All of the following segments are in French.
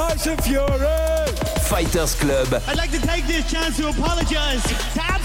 Tyson Fury. Fighters Club. I'd like to take this chance to apologize to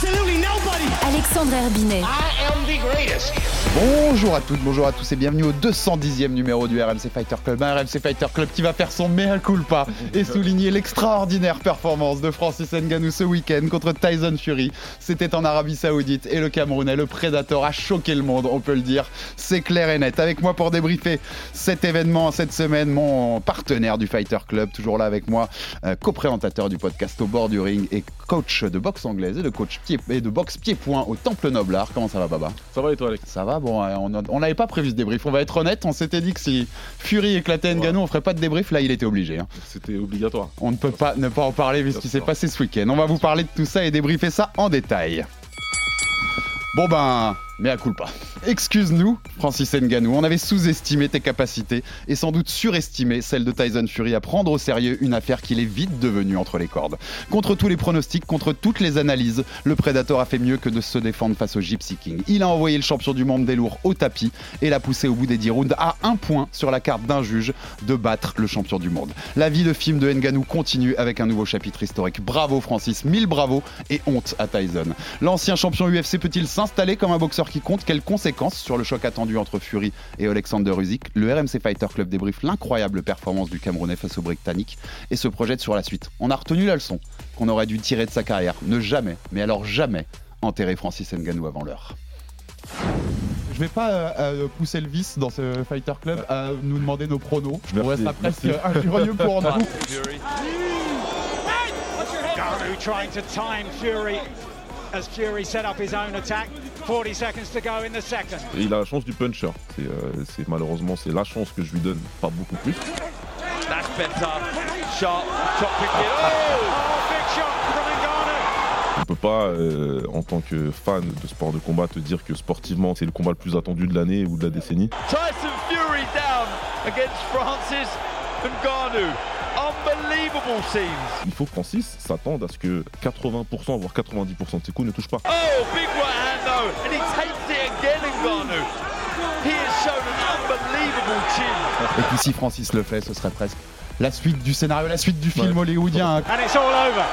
absolutely nobody. Alexandre Herbinet. I am the greatest. Bonjour à toutes, bonjour à tous et bienvenue au 210e numéro du RMC Fighter Club. Un RMC Fighter Club qui va faire son mea culpa et souligner l'extraordinaire performance de Francis Ngannou ce week-end contre Tyson Fury. C'était en Arabie Saoudite et le Camerounais, le Predator, a choqué le monde, on peut le dire. C'est clair et net. Avec moi pour débriefer cet événement cette semaine, mon partenaire du Fighter Club, toujours là avec moi, euh, co-présentateur du podcast Au bord du ring et coach de boxe anglaise et de coach pied et de boxe pied-point au Temple Noblard. Comment ça va, Baba? Ça va et toi, Alex? Ça va, bon, on n'avait pas prévu ce débrief. On va être honnête, on s'était dit que si Fury éclatait Ngannou, on ferait pas de débrief. Là, il était obligé. hein. C'était obligatoire. On ne peut pas ne pas en parler vu ce qui s'est passé ce week-end. On va vous parler de tout ça et débriefer ça en détail. Bon ben, mais à culpa. Excuse-nous, Francis Ngannou, on avait sous-estimé tes capacités et sans doute surestimé celle de Tyson Fury à prendre au sérieux une affaire qu'il est vite devenue entre les cordes. Contre tous les pronostics, contre toutes les analyses, le Predator a fait mieux que de se défendre face au Gypsy King. Il a envoyé le champion du monde des lourds au tapis et l'a poussé au bout des 10 rounds à un point sur la carte d'un juge de battre le champion du monde. La vie de film de Ngannou continue avec un nouveau chapitre historique. Bravo Francis, mille bravo et honte à Tyson. L'ancien champion UFC peut-il s'installer comme un boxeur qui compte Quelles conséquences sur le choc attendu entre Fury et Alexander Usyk? Le RMC Fighter Club débriefe l'incroyable performance du Camerounais face au Britannique et se projette sur la suite. On a retenu la leçon qu'on aurait dû tirer de sa carrière. Ne jamais, mais alors jamais, enterrer Francis Ngannou avant l'heure. Je vais pas euh, euh, pousser le vice dans ce Fighter Club à nous demander nos pronos. Je trouverais ça presque injurieux pour nous. Garnu trying to time Fury as Fury set up his own attack. 40 seconds to go in the second. Et il a la chance du puncher. C'est, euh, c'est- malheureusement, c'est la chance que je lui donne, pas beaucoup plus. That's better. Sharp top kick. Oh, big shot from Ngannou. On peut pas, euh, en tant que fan de sport de combat, te dire que sportivement, c'est le combat le plus attendu de l'année ou de la décennie. Tyson Fury down against Francis Ngannou. Unbelievable scenes. Il faut que Francis s'attende à ce que 80%, voire 90% de ses coups ne touchent pas. Oh, big right hand though, and he takes it again, Ngannou. He has shown an unbelievable chin. Et puis si Francis le fait, ce serait presque la suite du scénario, la suite du film hollywoodien. And it's all over.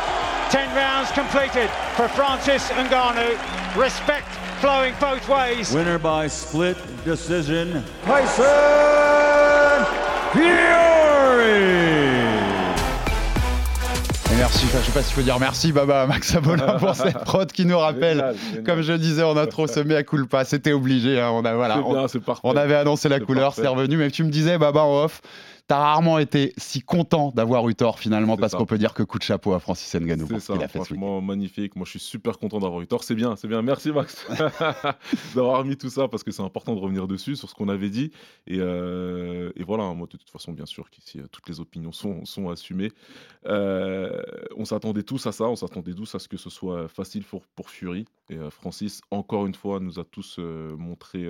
10 rounds completed for Francis Ngannou. Respect flowing both ways. Winner by split decision. Et merci, je sais pas si je peux dire merci Baba à Max Abola pour cette prod qui nous rappelle, Génial, génial. comme je disais en intro, ce mea culpa, c'était obligé, hein, on a voilà, on, on avait annoncé la couleur, c'est revenu, mais tu me disais Baba en off, t'as rarement été si content d'avoir eu tort finalement, parce qu'on peut dire que coup de chapeau à Francis Ngannou pour C'est ce ça, a fait ce magnifique. Moi, je suis super content d'avoir eu tort. C'est bien, c'est bien. Merci Max d'avoir mis tout ça parce que c'est important de revenir dessus sur ce qu'on avait dit. Et, euh, et voilà, moi, de toute façon, bien sûr qu'ici, euh, toutes les opinions sont, sont assumées. Euh, on s'attendait tous à ça. On s'attendait tous à ce que ce soit facile pour, pour Fury. Et euh, Francis, encore une fois, nous a tous montré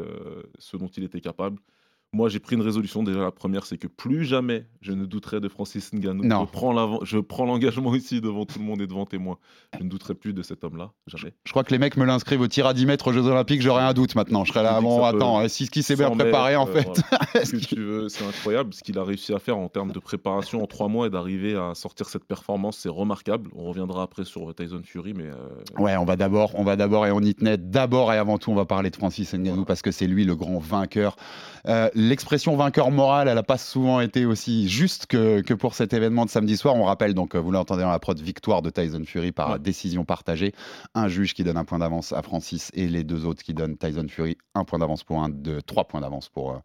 ce dont il était capable. Moi, j'ai pris une résolution. Déjà, la première, c'est que plus jamais je ne douterai de Francis Ngannou. Non. Je prends l'engagement ici devant tout le monde et devant témoin. Je ne douterai plus de cet homme-là. Jamais. Je crois que les mecs me l'inscrivent au tir à 10 mètres aux Jeux Olympiques, j'aurais un doute maintenant. Je serais là, bon, ça peut- attends, si ce qui s'est bien 100 préparé en fait. euh, voilà. Ce que tu veux, c'est incroyable ce qu'il a réussi à faire en termes de préparation en trois mois et d'arriver à sortir cette performance, c'est remarquable. On reviendra après sur Tyson Fury, mais euh, Ouais, on va d'abord, on va d'abord et on y tenait. D'abord et avant tout, on va parler de Francis Ngannou parce que c'est lui le grand vainqueur. Euh, L'expression vainqueur moral, elle n'a pas souvent été aussi juste que, que pour cet événement de samedi soir. On rappelle donc, euh, vous l'entendez dans la prod, victoire de Tyson Fury par Ouais. décision partagée. Un juge qui donne un point d'avance à Francis et les deux autres qui donnent Tyson Fury un point d'avance pour un, deux, trois points d'avance pour, euh,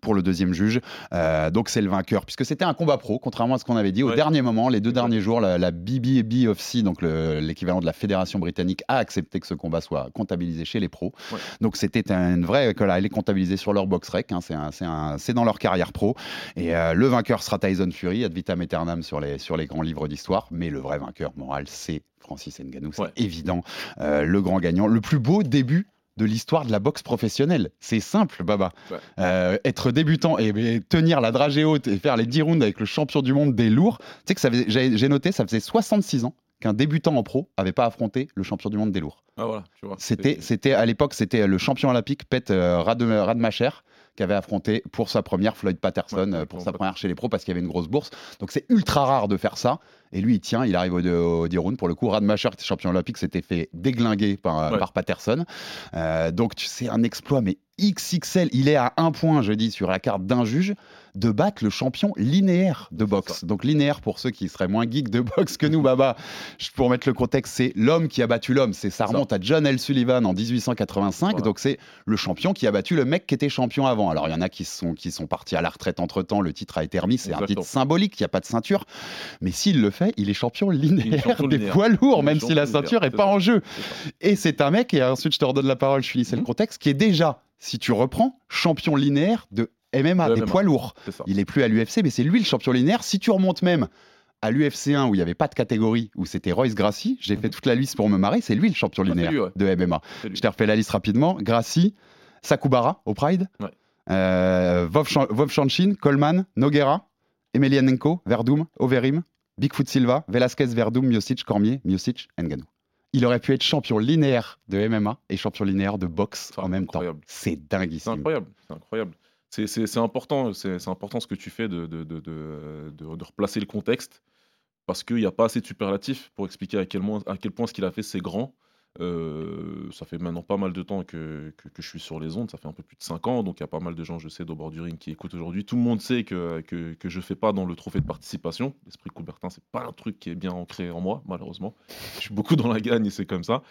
pour le deuxième juge. Euh, donc c'est le vainqueur puisque c'était un combat pro, contrairement à ce qu'on avait dit au Ouais. dernier moment, les deux derniers jours, la, la BBB of C, donc le- l'équivalent de la fédération britannique, a accepté que ce combat soit comptabilisé chez les pros. Ouais. Donc c'était un- une vraie, voilà, elle est comptabilisée sur leur box rec, hein, c'est un, c'est dans leur carrière pro. Et euh, le vainqueur sera Tyson Fury, ad vitam aeternam sur les, sur les grands livres d'histoire. Mais le vrai vainqueur moral, c'est Francis Ngannou, c'est Ouais. évident. Euh, le grand gagnant, le plus beau début de l'histoire de la boxe professionnelle. C'est simple, Baba. Ouais. Euh, être débutant et, et tenir la dragée haute et faire les 10 rounds avec le champion du monde des lourds. Tu sais que ça j'ai noté, ça faisait 66 ans qu'un débutant en pro avait pas affronté le champion du monde des lourds. Ah voilà, tu vois. C'était, à l'époque, c'était le champion olympique Pet euh, Rad- Radmacher qui avait affronté pour sa première Floyd Patterson, Ouais, euh, pour sa première chez les pros parce qu'il y avait une grosse bourse. Donc c'est ultra rare de faire ça. Et lui, il tient, il arrive au, au 10 rounds. Pour le coup, Radmacher, qui était champion olympique, s'était fait déglinguer par, euh, Ouais. par Patterson. Euh, donc tu sais, un exploit, mais XXL. Il est à un point, je dis, sur la carte d'un juge de battre le champion linéaire de boxe. Donc linéaire, pour ceux qui seraient moins geeks de boxe que nous, Baba, pour mettre le contexte, c'est l'homme qui a battu l'homme. C'est ça remonte à John L. Sullivan en 1885. Voilà. Donc c'est le champion qui a battu le mec qui était champion avant. Alors il y en a qui sont, qui sont partis à la retraite entre temps. Le titre a été remis. C'est un titre symbolique. Il n'y a pas de ceinture. Mais s'il le fait, il est champion linéaire champion des linéaire. poids lourds, même si la ceinture n'est pas ça. en jeu. Et c'est un mec, et ensuite je te redonne la parole, je finis, c'est le Mhm. contexte, qui est déjà, si tu reprends, champion linéaire de MMA, De des MMA. poids lourds. Il est plus à l'UFC, mais c'est lui le champion linéaire. Si tu remontes même à l'UFC 1 où il n'y avait pas de catégorie, où c'était Royce Gracie, j'ai fait toute la liste pour me marrer, c'est lui le champion Ah, linéaire lui, ouais. de MMA. Je t'ai refait la liste rapidement. Gracie, Sakubara au Pride, Ouais. euh, Vov, Chanchin, Coleman, Noguera, Emelianenko, Verdum, Overeem, Bigfoot Silva, Velasquez, Verdum, Miocic, Cormier, Miocic, Ngannou. Il aurait pu être champion linéaire de MMA et champion linéaire de boxe C'est en même temps. incroyable. C'est C'est dinguissime. incroyable, c'est incroyable. C'est- C'est c'est important, c'est c'est important ce que tu fais de, de, de, de- de- de replacer le contexte parce qu'il n'y a pas assez de superlatifs pour expliquer à quel, point- à quel point ce qu'il a fait c'est grand. Euh, ça fait maintenant pas mal de temps que, que, que je suis sur les ondes, ça fait un peu plus de 5 ans, donc il y a pas mal de gens, je sais, au bord du ring qui écoutent aujourd'hui. Tout le monde sait que, que, que je fais pas dans le trophée de participation. L'esprit Coubertin, c'est pas un truc qui est bien ancré en moi, malheureusement. Je suis beaucoup dans la gagne et c'est comme ça.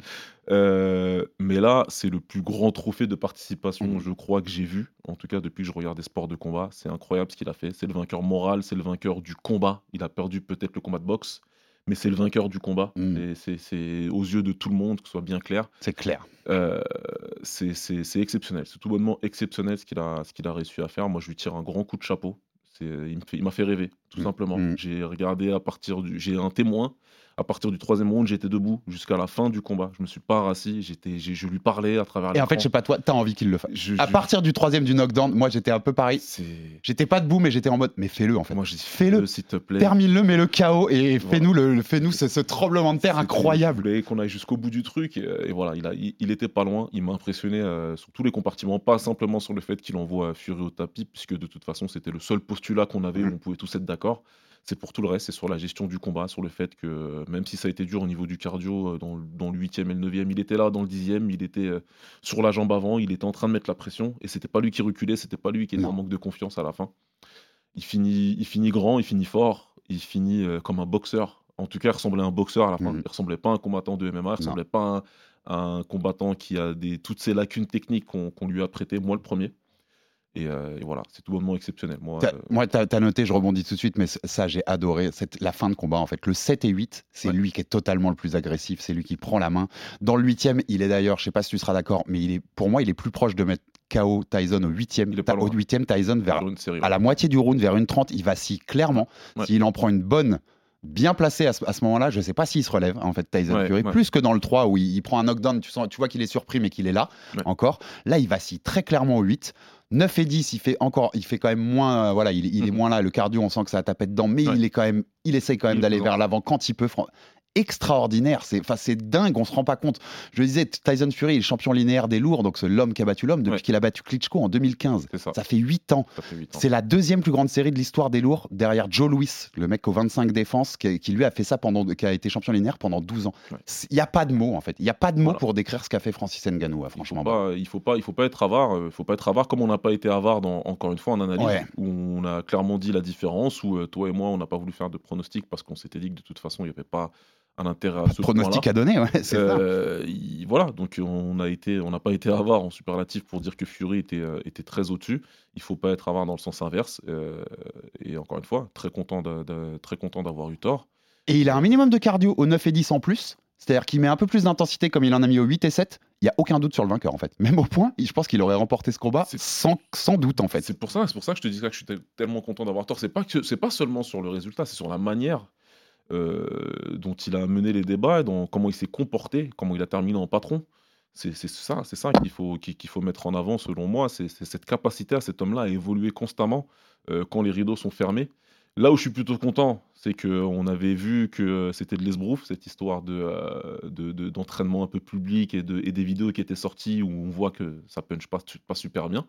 Euh, mais là, c'est le plus grand trophée de participation, Mhm. je crois, que j'ai vu, en tout cas depuis que je regarde des sports de combat. C'est incroyable ce qu'il a fait. C'est le vainqueur moral, c'est le vainqueur du combat. Il a perdu peut-être le combat de boxe, mais c'est le vainqueur du combat. Et c'est- c'est aux yeux de tout le monde, que ce soit bien clair. C'est clair. Euh, c'est c'est- c'est exceptionnel. C'est tout bonnement exceptionnel ce qu'il a, ce qu'il a réussi à faire. Moi, je lui tire un grand coup de chapeau. Fait- il m'a fait rêver, tout Mm. simplement. Mm. J'ai regardé à partir du. J'ai un témoin. À partir du troisième round, j'étais debout jusqu'à la fin du combat. Je me suis pas rassis. J'étais, je lui parlais à travers Et en fait, je sais pas toi, t'as envie qu'il le fasse. Je- À je- partir du troisième du knockdown, moi j'étais un peu pareil. J'étais pas debout, mais j'étais en mode, mais fais-le en fait. Moi, je dis Fais-le. s'il te plaît. Termine-le, mets-le KO et Voilà. fais-nous le, fais-nous ce, ce tremblement de terre incroyable. Voulais qu'on aille jusqu'au bout du truc. Et, euh, et voilà, il, a, il, il était pas loin. Il m'a impressionné euh, sur tous les compartiments. Pas simplement sur le fait qu'il envoie Fury au tapis, puisque de toute façon, c'était le seul postulat qu'on avait Mhm. où on pouvait tous être d'accord. C'est pour tout le reste. C'est sur la gestion du combat, sur le fait que euh, même si ça a été dur au niveau du cardio, euh, dans, le- dans le 8e et le 9e, il était là. Dans le 10e, il était euh, sur la jambe avant. Il était en train de mettre la pression. Et c'était pas lui qui reculait. C'était pas lui qui était en manque de confiance à la fin. Il finit, il finit grand, il finit fort, il finit comme un boxeur. En tout cas, il ressemblait à un boxeur à la fin. Mhm. Il ressemblait pas à un combattant de MMA, il ressemblait pas à un, à un combattant qui a des, toutes ces lacunes techniques qu'on qu'on lui a prêtées, moi le premier. Et, euh, et voilà, c'est tout bonnement exceptionnel. Moi, T'as- euh, Moi, t'as as noté, je rebondis tout de suite, mais ça, j'ai adoré. Cette, la fin de combat, en fait. Le 7 et 8, c'est Ouais. lui qui est totalement le plus agressif. C'est lui qui prend la main. Dans le 8e, il est d'ailleurs, je sais pas si tu seras d'accord, mais il est, pour moi, il est plus proche de mettre KO Tyson au 8e. Il est pas Ta- Au loin. 8e, Tyson, vers, à la moitié du round, vers une 30, il vacille clairement. Ouais. S'il en prend une bonne, bien placée à ce, moment-là, je sais pas s'il se relève, en fait, Tyson Ouais, Fury. ouais. Plus que dans le 3 où il, il prend un knockdown, tu, sens, tu vois qu'il est surpris, mais qu'il est là Ouais. encore. Là, il vacille très clairement au 8. 9 et 10, il fait encore, il fait quand même moins, euh, voilà, il, il est Mhm. moins là. Le cardio, on sent que ça a tapé dedans, mais il est quand même, il essaye quand même d'aller vers l'avant quand il peut. Extraordinaire, c'est, enfin, dingue, on se rend pas compte. Je le disais, Tyson Fury est le champion linéaire des lourds, donc c'est l'homme qui a battu l'homme depuis Ouais. qu'il a battu Klitschko en 2015. C'est ça. Ça fait 8 ans. C'est la deuxième plus grande série de l'histoire des lourds, derrière Joe Louis, le mec aux 25 défenses, qui, qui lui a fait ça pendant, qui a été champion linéaire pendant 12 ans. Ouais. Il n'y a pas de mots, en fait. Il n'y a pas de mots Voilà. pour décrire ce qu'a fait Francis Ngannou, hein, Il faut franchement. pas, il faut pas, il faut pas être avare. euh, Il faut pas être avare comme on n'a pas été avare dans, encore une fois en analyse Ouais. où on a clairement dit la différence. Où euh, toi et moi, on n'a pas voulu faire de pronostic parce qu'on s'était dit que de toute façon, il n'y avait pas un intérêt à ce Pronostic à donner, ouais, c'est ça. Euh, il- voilà, donc on a été, on n'a pas été avare en superlatif pour dire que Fury était, euh, était très au-dessus. Il faut pas être avare dans le sens inverse. euh, et encore une fois, très content de- de- très content d'avoir eu tort. Et il a un minimum de cardio au 9 et 10 en plus. C'est-à-dire qu'il met un peu plus d'intensité comme il en a mis au 8 et 7. il y a aucun doute sur le vainqueur en fait. Même au point, je pense qu'il aurait remporté ce combat sans, sans doute en fait. C'est pour ça, c'est pour ça que je te dis que je suis tellement content d'avoir tort. C'est pas que c'est pas seulement sur le résultat, c'est sur la manière dont il a mené les débats, comment il s'est comporté, comment il a terminé en patron. C'est ça, c'est ça qu'il faut, faut mettre en avant selon moi. C'est cette capacité à cet homme-là à évoluer constamment euh, quand les rideaux sont fermés. Là où je suis plutôt content, c'est qu'on avait vu que c'était de l'esbrouf, cette histoire euh, de, de- d'entraînement un peu public et, de, et des vidéos qui étaient sorties où on voit que ça punch pas super bien.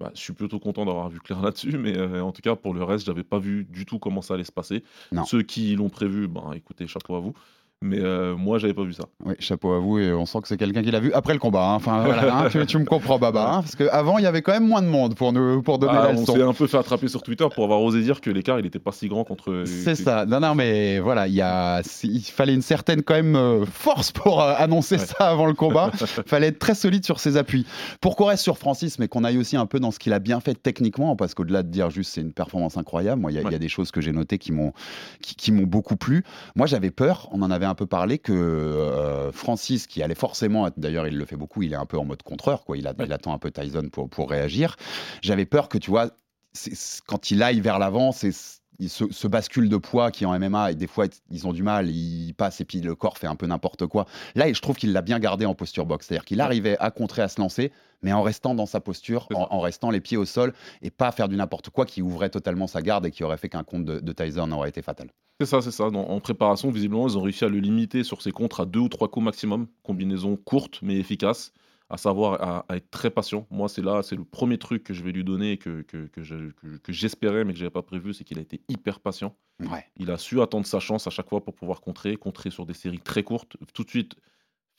Bah, je suis plutôt content d'avoir vu clair là-dessus, mais euh, en tout cas, pour le reste, j'avais pas vu du tout comment ça allait se passer. Non. Ceux qui l'ont prévu, ben, écoutez, chapeau à vous. Mais euh, moi, j'avais pas vu ça. Oui, chapeau à vous, et on sent que c'est quelqu'un qui l'a vu après le combat. hein. Enfin, voilà, hein, tu, tu me comprends, Baba. hein, parce qu'avant, il y avait quand même moins de monde pour, nous, pour donner Ah, la on leçon. s'est un peu fait attraper sur Twitter pour avoir osé dire que l'écart, il était pas si grand contre. C'est ça. Non, non, mais voilà, il y a, il fallait une certaine quand même euh, force pour euh, annoncer Ouais. ça avant le combat. fallait être très solide sur ses appuis. Pour qu'on reste sur Francis, mais qu'on aille aussi un peu dans ce qu'il a bien fait techniquement, parce qu'au-delà de dire juste c'est une performance incroyable, moi, il y, a- il y a Ouais. des choses que j'ai notées qui m'ont qui, qui m'ont beaucoup plu. Moi, j'avais peur, on en avait un peu parlé, que euh, Francis, qui allait forcément, être- d'ailleurs, il le fait beaucoup, il est un peu en mode contreur, quoi. Il, a- Ouais. il attend un peu Tyson pour, pour réagir. J'avais peur que, tu vois, quand il aille vers l'avant, c'est ce bascule de poids qui en MMA, et des fois ils ont du mal, ils passent et puis le corps fait un peu n'importe quoi. Là, je trouve qu'il l'a bien gardé en posture boxe, c'est-à-dire qu'il arrivait à contrer, à se lancer, mais en restant dans sa posture, en restant les pieds au sol et pas faire du n'importe quoi qui ouvrait totalement sa garde et qui aurait fait qu'un compte de, de Tyson aurait été fatal. C'est ça, c'est ça. Dans- en préparation, visiblement, ils ont réussi à le limiter sur ses contres à deux ou trois coups maximum. Combinaison courte mais efficace. À savoir à, à être très patient. Moi, c'est là, c'est le premier truc que je vais lui donner que, que, que je- que- que j'espérais mais que j'avais pas prévu, c'est qu'il a été hyper patient. Ouais. Il a su attendre sa chance à chaque fois pour pouvoir contrer, contrer sur des séries très courtes, tout de suite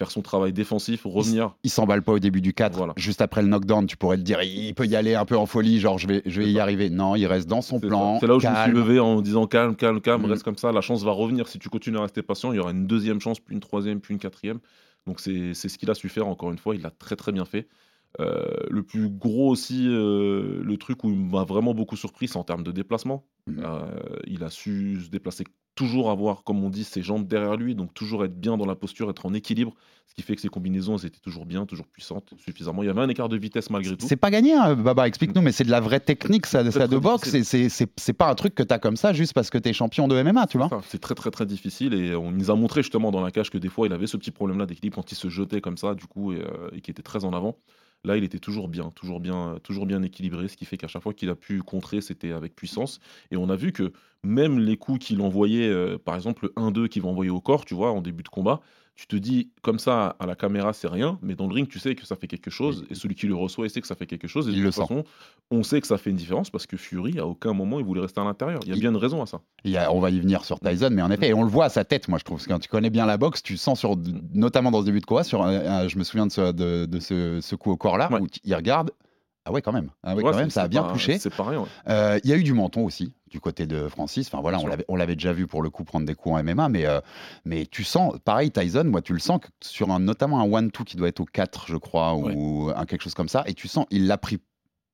faire son travail défensif, revenir. Il s'emballe pas au début du 4, Voilà. juste après le knockdown, tu pourrais te dire il peut y aller un peu en folie, genre je vais, je vais y ça. arriver. Non, il reste dans son plan. C'est là où je me suis levé en disant calme, calme, calme, Mhm. reste comme ça, la chance va revenir. Si tu continues à rester patient, il y aura une deuxième chance, puis une troisième, puis une quatrième. Donc c'est c'est ce qu'il a su faire, encore une fois, il l'a très très bien fait. Euh, le plus gros aussi, euh, le truc où il m'a vraiment beaucoup surpris, c'est en termes de déplacement. Mhm. Euh, il a su se déplacer, toujours avoir, comme on dit, ses jambes derrière lui, donc toujours être bien dans la posture, être en équilibre, ce qui fait que ses combinaisons, elles étaient toujours bien, toujours puissantes, suffisamment. Il y avait un écart de vitesse malgré tout. C'est pas gagné, hein, Baba, explique-nous, mais c'est de la vraie technique, ça, de boxe. C'est- pas un truc que t'as comme ça juste parce que t'es champion de MMA, tu vois. C'est très très très difficile et on nous a montré justement dans la cage que des fois il avait ce petit problème-là d'équilibre quand il se jetait comme ça du coup et, euh, et qui était très en avant. Là il était toujours bien, toujours bien, toujours bien équilibré, ce qui fait qu'à chaque fois qu'il a pu contrer c'était avec puissance. Et on a vu que même les coups qu'il envoyait, euh, par exemple le 1-2 qu'il va envoyer au corps, tu vois, en début de combat, tu te dis comme ça à la caméra c'est rien, mais dans le ring tu sais que ça fait quelque chose et celui qui le reçoit il sait que ça fait quelque chose et Il de le toute sent. façon on sait que ça fait une différence parce que Fury à aucun moment il voulait rester à l'intérieur. Il y a Il- bien une raison à ça. Il y a- on va y venir sur Tyson, mais en effet, et on le voit à sa tête, moi je trouve, parce que quand tu connais bien la boxe, tu sens, sur, notamment dans ce début de combat, sur, un- un- je me souviens de ce, de, de ce, ce coup au corps là, Ouais. où il regarde. Ah ouais, quand même. Ah ouais, Ouais, quand même, ça a bien pas- touché. C'est pareil. ouais. Euh, Il y a eu du menton aussi du côté de Francis. Enfin voilà, on l'avait, déjà vu pour le coup prendre des coups en MMA, mais, euh, mais tu sens, pareil Tyson, moi tu le sens que sur un, notamment un one-two qui doit être au 4, je crois, ou un, quelque chose comme ça, et tu sens, il l'a pris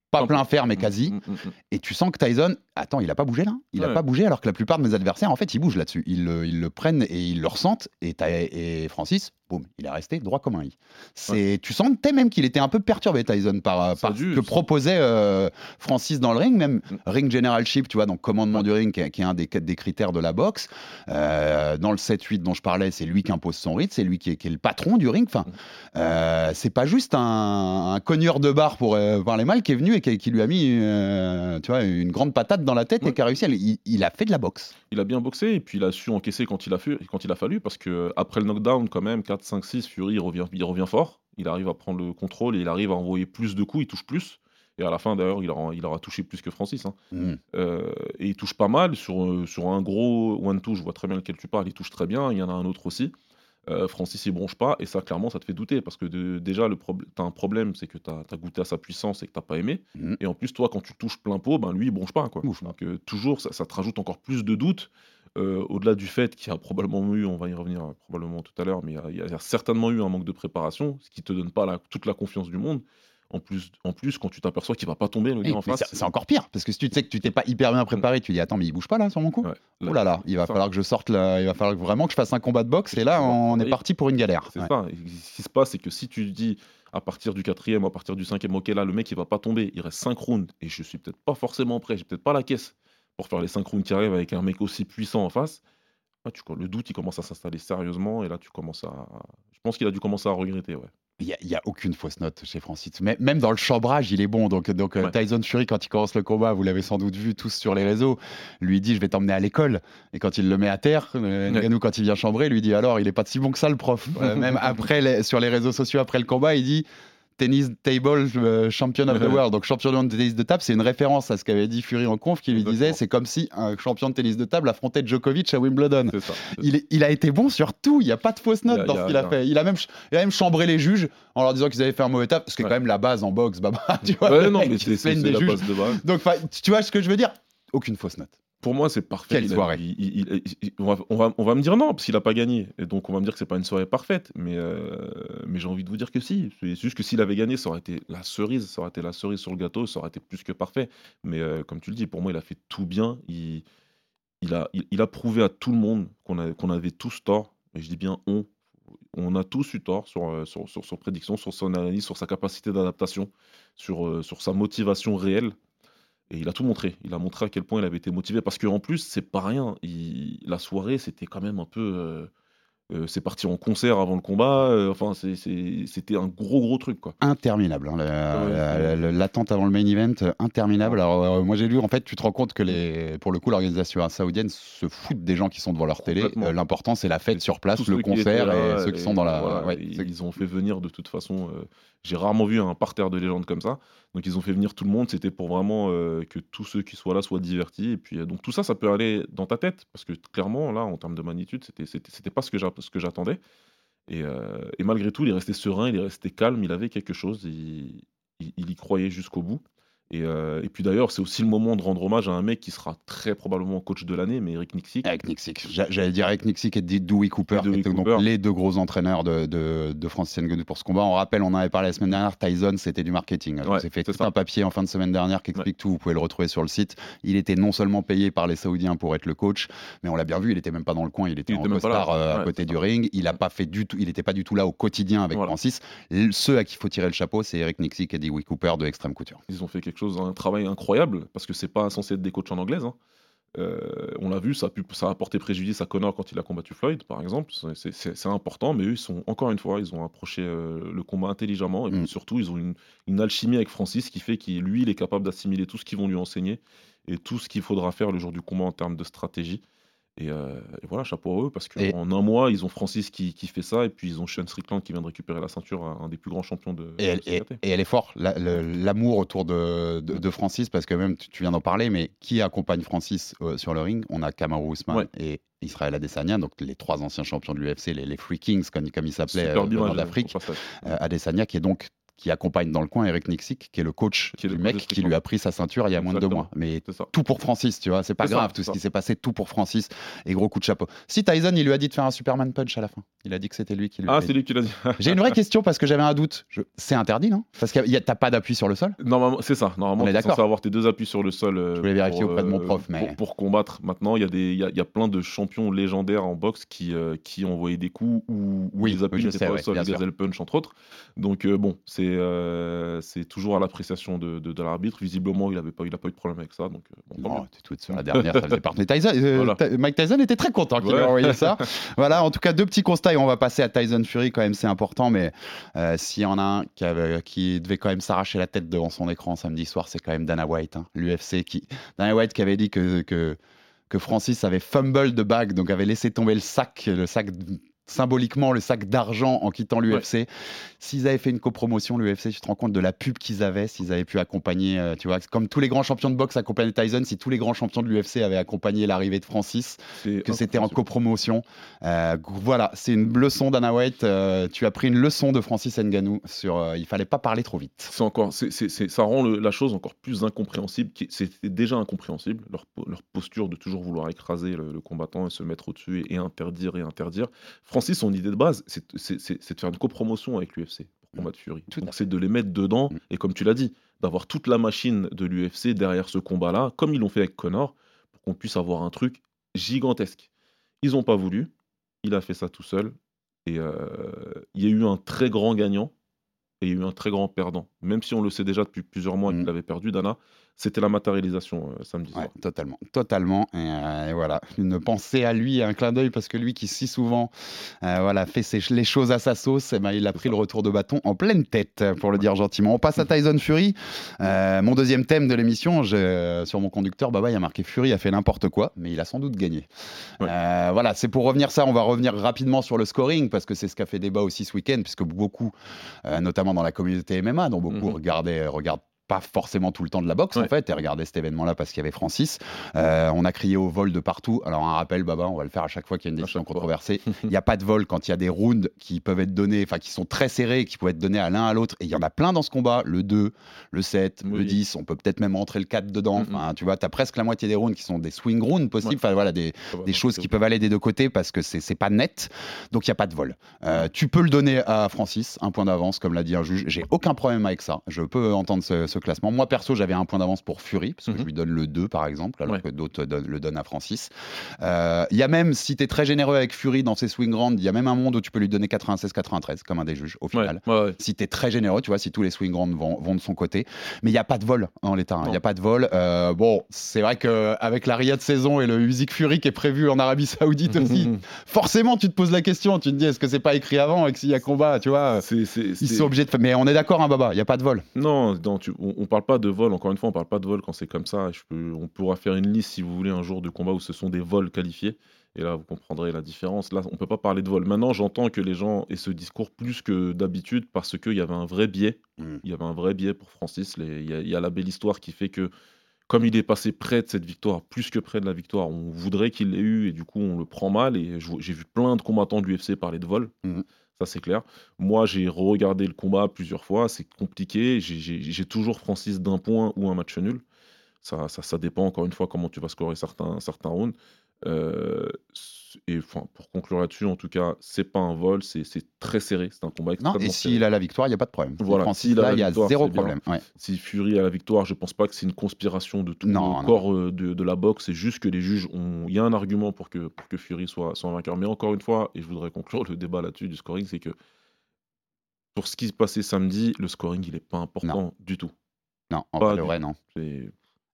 pas plein fer, mais quasi. Mm, mm, mm. Et tu sens que Tyson, attends, il a pas bougé là Il a Ouais. pas bougé alors que la plupart de mes adversaires, en fait, ils bougent là-dessus. Ils, le- ils le prennent et ils le ressentent. Et, et Francis, boum, il est resté droit comme un i. C'est, Tu sentais même qu'il était un peu perturbé, Tyson, par, dû- ce que proposait euh, Francis dans le ring, même Mm. ring generalship, tu vois, donc commandement du ring, qui est, qui est un des, des critères de la boxe. Euh, dans le 7-8 dont je parlais, c'est lui qui impose son rythme, c'est lui qui est, qui est le patron du ring. Enfin, Mm. euh, c'est pas juste un, un cogneur de bar pour euh, parler mal qui est venu et qui, qui lui a mis euh, tu vois, une grande patate dans la tête et Ouais. qui a réussi. à- il, il a fait de la boxe. Il a bien boxé et puis il a su encaisser quand il a, fu- quand il a fallu parce que après le knockdown, quand même, 4, 5, 6, Fury il revient, il revient fort. Il arrive à prendre le contrôle et il arrive à envoyer plus de coups, il touche plus. Et à la fin, d'ailleurs, il aura, il aura touché plus que Francis. hein. Mm. Euh, et il touche pas mal sur, euh, sur un gros one-two. Je vois très bien lequel tu parles. Il touche très bien. Il y en a un autre aussi. Euh, Francis, il bronche pas. Et ça, clairement, ça te fait douter. Parce que de- déjà, tu as un problème, c'est que tu as, goûté à sa puissance et que tu pas aimé. Mm. Et en plus, toi, quand tu touches plein pot, ben, lui, il bronche pas. Quoi. Donc, euh, toujours, ça, ça te rajoute encore plus de doutes. Euh, Au-delà du fait qu'il y a probablement eu, on va y revenir euh, probablement tout à l'heure, mais il y a- il y, a certainement eu un manque de préparation, ce qui te donne pas la- toute la confiance du monde. En plus, en plus quand tu t'aperçois qu'il va pas tomber, le gars en face. c'est encore pire parce que si tu sais que tu t'es pas hyper bien préparé, tu dis attends mais il bouge pas là sur mon coup. Ouais, Oh là là, il va ça. falloir que je sorte là, il va falloir vraiment que je fasse un combat de boxe et là on est parti pour une galère. C'est Ouais. ça. Et ce qui se passe, c'est que si tu dis à partir du quatrième, à partir du cinquième, ok, là, le mec, il va pas tomber, il reste 5 rounds, et je suis peut-être pas forcément prêt, j'ai peut-être pas la caisse pour faire les 5 rounds qui arrivent avec un mec aussi puissant en face. Là, tu, le doute, il commence à s'installer sérieusement, et là, tu commences à. Je pense qu'il a dû commencer à regretter, ouais. Il n'y a, a aucune fausse note chez Francis. Mais- Même dans le chambrage, il est bon. Donc, donc euh, Ouais. Tyson Fury, quand il commence le combat, vous l'avez sans doute vu tous sur les réseaux, lui dit Je vais t'emmener à l'école. Et quand il le met à terre, euh, Ouais. Quand il vient chambrer, lui dit Alors, il est pas si bon que ça, le prof. Euh, même après, les- sur les réseaux sociaux, après le combat, il dit Tennis table euh, champion of the world. Donc, champion de tennis de table, c'est une référence à ce qu'avait dit Fury en conf, qui lui disait. C'est comme si un champion de tennis de table affrontait Djokovic à Wimbledon. Ça. Il, est- il a été bon sur tout, il n'y a pas de fausse note a- dans ce qu'il a fait. Il a, même, il a même chambré les juges en leur disant qu'ils avaient fait un mauvais taf, ce qui est Ouais. quand même la base en boxe, Baba. Tu vois, Ouais, non, mais c'est la juges. base de base. Donc, tu vois ce que je veux dire? Aucune fausse note. Pour moi, c'est parfait. Quelle soirée. il- il- il- il- on, va, on, va, on va me dire non, parce qu'il n'a pas gagné. Et donc, on va me dire que c'est pas une soirée parfaite. Mais, euh, mais j'ai envie de vous dire que si. C'est juste que s'il avait gagné, ça aurait été la cerise. Ça aurait été la cerise sur le gâteau. Ça aurait été plus que parfait. Mais euh, comme tu le dis, pour moi, il a fait tout bien. Il, a, il, il a prouvé à tout le monde qu'on avait tous tort. Et je dis bien on. On a tous eu tort sur, euh, sur, sur, sur prédiction, sur son analyse, sur sa capacité d'adaptation, sur, sur sa motivation réelle. Et il a tout montré. Il a montré à quel point il avait été motivé. Parce qu'en plus, c'est pas rien. La soirée, c'était quand même un peu. euh, euh, c'est parti en concert avant le combat. euh, enfin, c'était un gros, gros truc, quoi. Interminable. hein, la- ouais. la- L'attente avant le main event, euh, interminable. Alors, euh, moi, j'ai lu, en fait, tu te rends compte que les, pour le coup, l'organisation saoudienne se fout des gens qui sont devant leur télé. L'important, c'est la fête sur place, le concert là, et ceux qui sont dans la. voilà, ouais, ils, ont fait venir de toute façon. J'ai rarement vu un parterre de légendes comme ça. Donc ils ont fait venir tout le monde. C'était pour vraiment que tous ceux qui soient là soient divertis. Et puis donc tout ça, ça peut aller dans ta tête parce que clairement là, en termes de magnitude, c'était pas ce que j'a- ce que j'attendais. Et, euh, et malgré tout, il est resté serein, il est resté calme. Il avait quelque chose. Il y croyait jusqu'au bout. Et, euh, et puis d'ailleurs, c'est aussi le moment de rendre hommage à un mec qui sera très probablement coach de l'année, mais Eric Nixik. Avec Nick Sick. J'a- J'allais dire avec Nick Sick et Dewey Cooper, Et Dewey qui étaient donc Cooper. les deux gros entraîneurs de, de, de Francis Ngannou pour ce combat. On rappelle, on en avait parlé la semaine dernière, Tyson, c'était du marketing. Ouais, vous ai fait tout ça. un papier en fin de semaine dernière qui explique tout, vous pouvez le retrouver sur le site. Il était non seulement payé par les Saoudiens pour être le coach, mais on l'a bien vu, il était même pas dans le coin, il était Il en était costard euh, à côté du ça. ring. Il a pas fait du tout, il n'était pas du tout là au quotidien avec Voilà. Francis. Ceux à qui il faut tirer le chapeau, c'est Eric Nixick et Dewey Cooper de Extreme Couture. Ils ont fait quelque chose, un travail incroyable, parce que c'est pas censé être des coachs en anglaise. hein. Euh, on l'a vu, ça a, pu- ça a apporté préjudice à Connor quand il a combattu Floyd, par exemple. C'est important, mais eux, ils sont, encore une fois, ils ont approché euh, le combat intelligemment, et puis Mm. surtout, ils ont une, une alchimie avec Francis qui fait qu'il lui, il est capable d'assimiler tout ce qu'ils vont lui enseigner, et tout ce qu'il faudra faire le jour du combat en termes de stratégie. Et, euh, et voilà, chapeau à eux, parce Et- qu'en un mois, ils ont Francis qui, qui fait ça, et puis ils ont Sean Strickland qui vient de récupérer la ceinture, un des plus grands champions de, Et elle, de et, CKT. et elle est forte, la- le- l'amour autour de, de- de Francis, parce que même tu, tu viens d'en parler, mais qui accompagne Francis euh, sur le ring? On a Kamaru Usman Ouais. et Israël Adesanya, donc les trois anciens champions de l'UFC, les, les Free Kings, comme, comme ils s'appelaient euh, au passage. Euh, Adesanya qui est donc qui accompagne dans le coin Eric Nixick, qui est le coach Qui est le du mec qui lui a pris sa ceinture il y a moins de deux mois. Mais tout pour Francis, tu vois, c'est pas ça, grave tout ce qui s'est passé, tout pour Francis et gros coup de chapeau. Si Tyson, il lui a dit de faire un Superman punch à la fin, il a dit que c'était lui qui lui Ah, a c'est lui qui l'a dit. J'ai une vraie question parce que j'avais un doute. Je- C'est interdit, non? Parce que t'as pas d'appui sur le sol? Normalement, c'est ça. Normalement, On est d'accord. avoir tes deux appuis sur le sol. euh, Je voulais vérifier auprès de mon euh, prof, mais- pour, pour combattre. Maintenant, il y, a des- il y, a, y a plein de champions légendaires en boxe qui, euh, qui envoyaient des coups où Oui, les appuis oui, sais, ouais, au sol, gazelle punch, entre autres. Donc, euh, bon, c'est euh, c'est toujours à l'appréciation de, de, de l'arbitre. Visiblement, il n'a pas, il a pas eu de problème avec ça. Donc, euh, bon, la dernière, ça faisait partie. Tyson, euh, Voilà. Mike Tyson était très content qu'il Ouais. ait envoyé ça. voilà, en tout cas, deux petits constats et on va passer à Tyson Fury quand même, c'est important. Mais euh, s'il y en a un qui, avait- qui devait quand même s'arracher la tête devant son écran samedi soir, c'est quand même Dana White, hein, l'UFC. Qui... Dana White qui avait dit que, que, que Francis avait fumble de bague, donc avait laissé tomber le sac, le sac symboliquement le sac d'argent en quittant l'UFC. S'ils avaient fait une copromotion, l'UFC, tu te rends compte de la pub qu'ils avaient, s'ils avaient pu accompagner, euh, tu vois, comme tous les grands champions de boxe accompagnaient Tyson, si tous les grands champions de l'UFC avaient accompagné l'arrivée de Francis, que c'était en copromotion. Euh, voilà, c'est une leçon d'Anna White. euh, tu as pris une leçon de Francis Ngannou sur euh, il fallait pas parler trop vite. C'est encore, ça rend le- la chose encore plus incompréhensible. C'était déjà incompréhensible leur, po- leur posture de toujours vouloir écraser le, le combattant et se mettre au-dessus et, et interdire et interdire. Francis, son idée de base, c'est de faire une copromotion avec l'UFC pour combat de Fury. Donc c'est de les mettre dedans, Mm. et comme tu l'as dit, d'avoir toute la machine de l'UFC derrière ce combat-là, comme ils l'ont fait avec Connor, pour qu'on puisse avoir un truc gigantesque. Ils n'ont pas voulu, il a fait ça tout seul, et euh, il y a eu un très grand gagnant, et il y a eu un très grand perdant. Même si on le sait déjà depuis plusieurs mois Mm. qu'il avait perdu, Dana, c'était la matérialisation euh, samedi soir. Ouais, totalement, totalement. Et, euh, et voilà, une pensée à lui, un clin d'œil, parce que lui qui si souvent euh, voilà, fait ses- les choses à sa sauce, eh ben, il a pris le retour de bâton en pleine tête, pour le dire gentiment. On passe à Tyson Fury. Mon deuxième thème de l'émission, sur mon conducteur, Baba, il y a marqué Fury a fait n'importe quoi, mais il a sans doute gagné. Ouais. Voilà, c'est pour revenir ça, on va revenir rapidement sur le scoring, parce que c'est ce qui a fait débat aussi ce week-end, puisque beaucoup, notamment dans la communauté MMA, dont beaucoup Mhm. regardaient, regardent pas forcément tout le temps de la boxe en fait et regardaient cet événement-là parce qu'il y avait Francis. Euh, on a crié au vol de partout. Alors un rappel, Baba, on va le faire à chaque fois qu'il y a une décision controversée. Il n'y a pas de vol quand il y a des rounds qui peuvent être donnés, enfin qui sont très serrés, qui peuvent être donnés à l'un à l'autre. Et il y en a plein dans ce combat, le 2, le 7, le Oui. 10, on peut peut-être même rentrer le 4 dedans. Mhm. Enfin, tu vois, tu as presque la moitié des rounds qui sont des swing rounds possibles, Ouais. enfin voilà, des, choses qui peuvent aller des deux côtés parce que c'est c'est pas net. Donc il n'y a pas de vol. Euh, tu peux le donner à Francis, un point d'avance, comme l'a dit un juge. J'ai aucun problème avec ça. Je peux entendre ce, ce classement. Moi, perso, j'avais un point d'avance pour Fury, parce que Mhm. je lui donne le 2, par exemple, alors Ouais. que d'autres donnent- le donnent à Francis. Euh, Il y a même, si tu es très généreux avec Fury dans ses swing rounds, il y a même un monde où tu peux lui donner 96-93, comme un des juges, au final. ouais, ouais. Si tu es très généreux, tu vois, si tous les swing rounds vont, vont de son côté. Mais il n'y a pas de vol en l'état. hein. Il Non. n'y a pas de vol. Euh, bon, c'est vrai qu'avec la Riyad saison et le Music Fury qui est prévu en Arabie Saoudite aussi, forcément, tu te poses la question. Tu te dis, est-ce que c'est pas écrit avant et que s'il y a combat, tu vois, C'est- c'est- ils sont obligés de. Mais on est d'accord, hein, Baba, il n'y a pas de vol. Non, non, tu- on, on parle pas de vol. Encore une fois, on parle pas de vol quand c'est comme ça. Je peux- on pourra faire une liste si vous voulez un jour de combat où ce sont des vols qualifiés. Et là, vous comprendrez la différence. Là, on peut pas parler de vol. Maintenant, j'entends que les gens aient ce discours plus que d'habitude parce qu'il y avait un vrai biais. Mm. Il y avait un vrai biais pour Francis. Il y, a- il y a la belle histoire qui fait que, comme il est passé près de cette victoire, plus que près de la victoire, on voudrait qu'il l'ait eu et du coup, on le prend mal. Et j'ai vu plein de combattants de l'UFC parler de vol. Mhm. Ça, c'est clair. Moi, j'ai regardé le combat plusieurs fois. C'est compliqué. J'ai- toujours Francis d'un point ou un match nul. Ça, ça, ça dépend encore une fois comment tu vas scorer certains, certains rounds. Euh, et enfin, pour conclure là-dessus, en tout cas, c'est pas un vol, c'est très serré. C'est un combat Non, extrêmement et serré. s'il a la victoire, il n'y a pas de problème. Voilà, s'il a il y a victoire, zéro problème. Ouais. Si Fury a la victoire, je pense pas que c'est une conspiration de tout Non, le non. corps euh, de, de la boxe. C'est juste que les juges ont. Il y a un argument pour que, pour que Fury soit, soit vainqueur. Mais encore une fois, et je voudrais conclure le débat là-dessus du scoring, c'est que pour ce qui se passait samedi, le scoring, il est pas important du tout. Non, en Pas vrai, du non.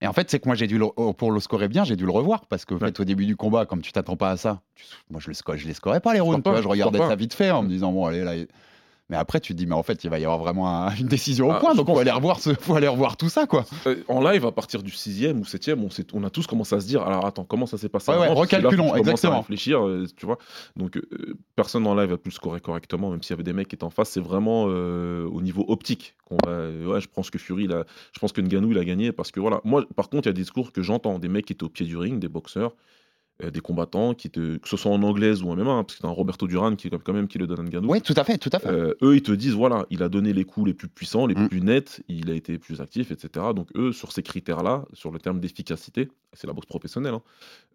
Et en fait, c'est que moi, j'ai dû le- oh, pour le scorer bien, j'ai dû le revoir parce qu'en Ouais. fait, au début du combat, comme tu t'attends pas à ça, tu- moi, je, je les scorais pas les rounds. je regardais ça vite fait en me disant, bon, allez, là. Mais après, tu te dis, mais en fait, il va y avoir vraiment un- une décision au Ah, point, donc on va aller revoir, ce... faut aller revoir tout ça, quoi. Euh, En live, à partir du sixième ou septième, on, s'est- on a tous commencé à se dire alors attends, comment ça s'est passé Ouais, ouais, avant? Là, recalculons, commences exactement. à réfléchir, euh, tu vois. Donc, euh, personne en live a pu le scorer correctement, même s'il y avait des mecs qui étaient en face. C'est vraiment au niveau optique qu'on va. ouais, je pense que Fury, je pense que Ngannou, il a gagné parce que voilà. Moi, par contre, il y a des discours que j'entends, des mecs qui étaient au pied du ring, des boxeurs. Euh, des combattants qui te, que ce soit en anglaise ou en MMA, hein, parce que t'as un Roberto Duran qui est quand même qui le donne à Ngannou. Oui, tout à fait, tout à fait. Euh, eux, ils te disent, voilà, il a donné les coups les plus puissants, les Mm. plus nets, il a été plus actif, etc. Donc eux, sur ces critères-là, sur le terme d'efficacité, c'est la boxe professionnelle, hein,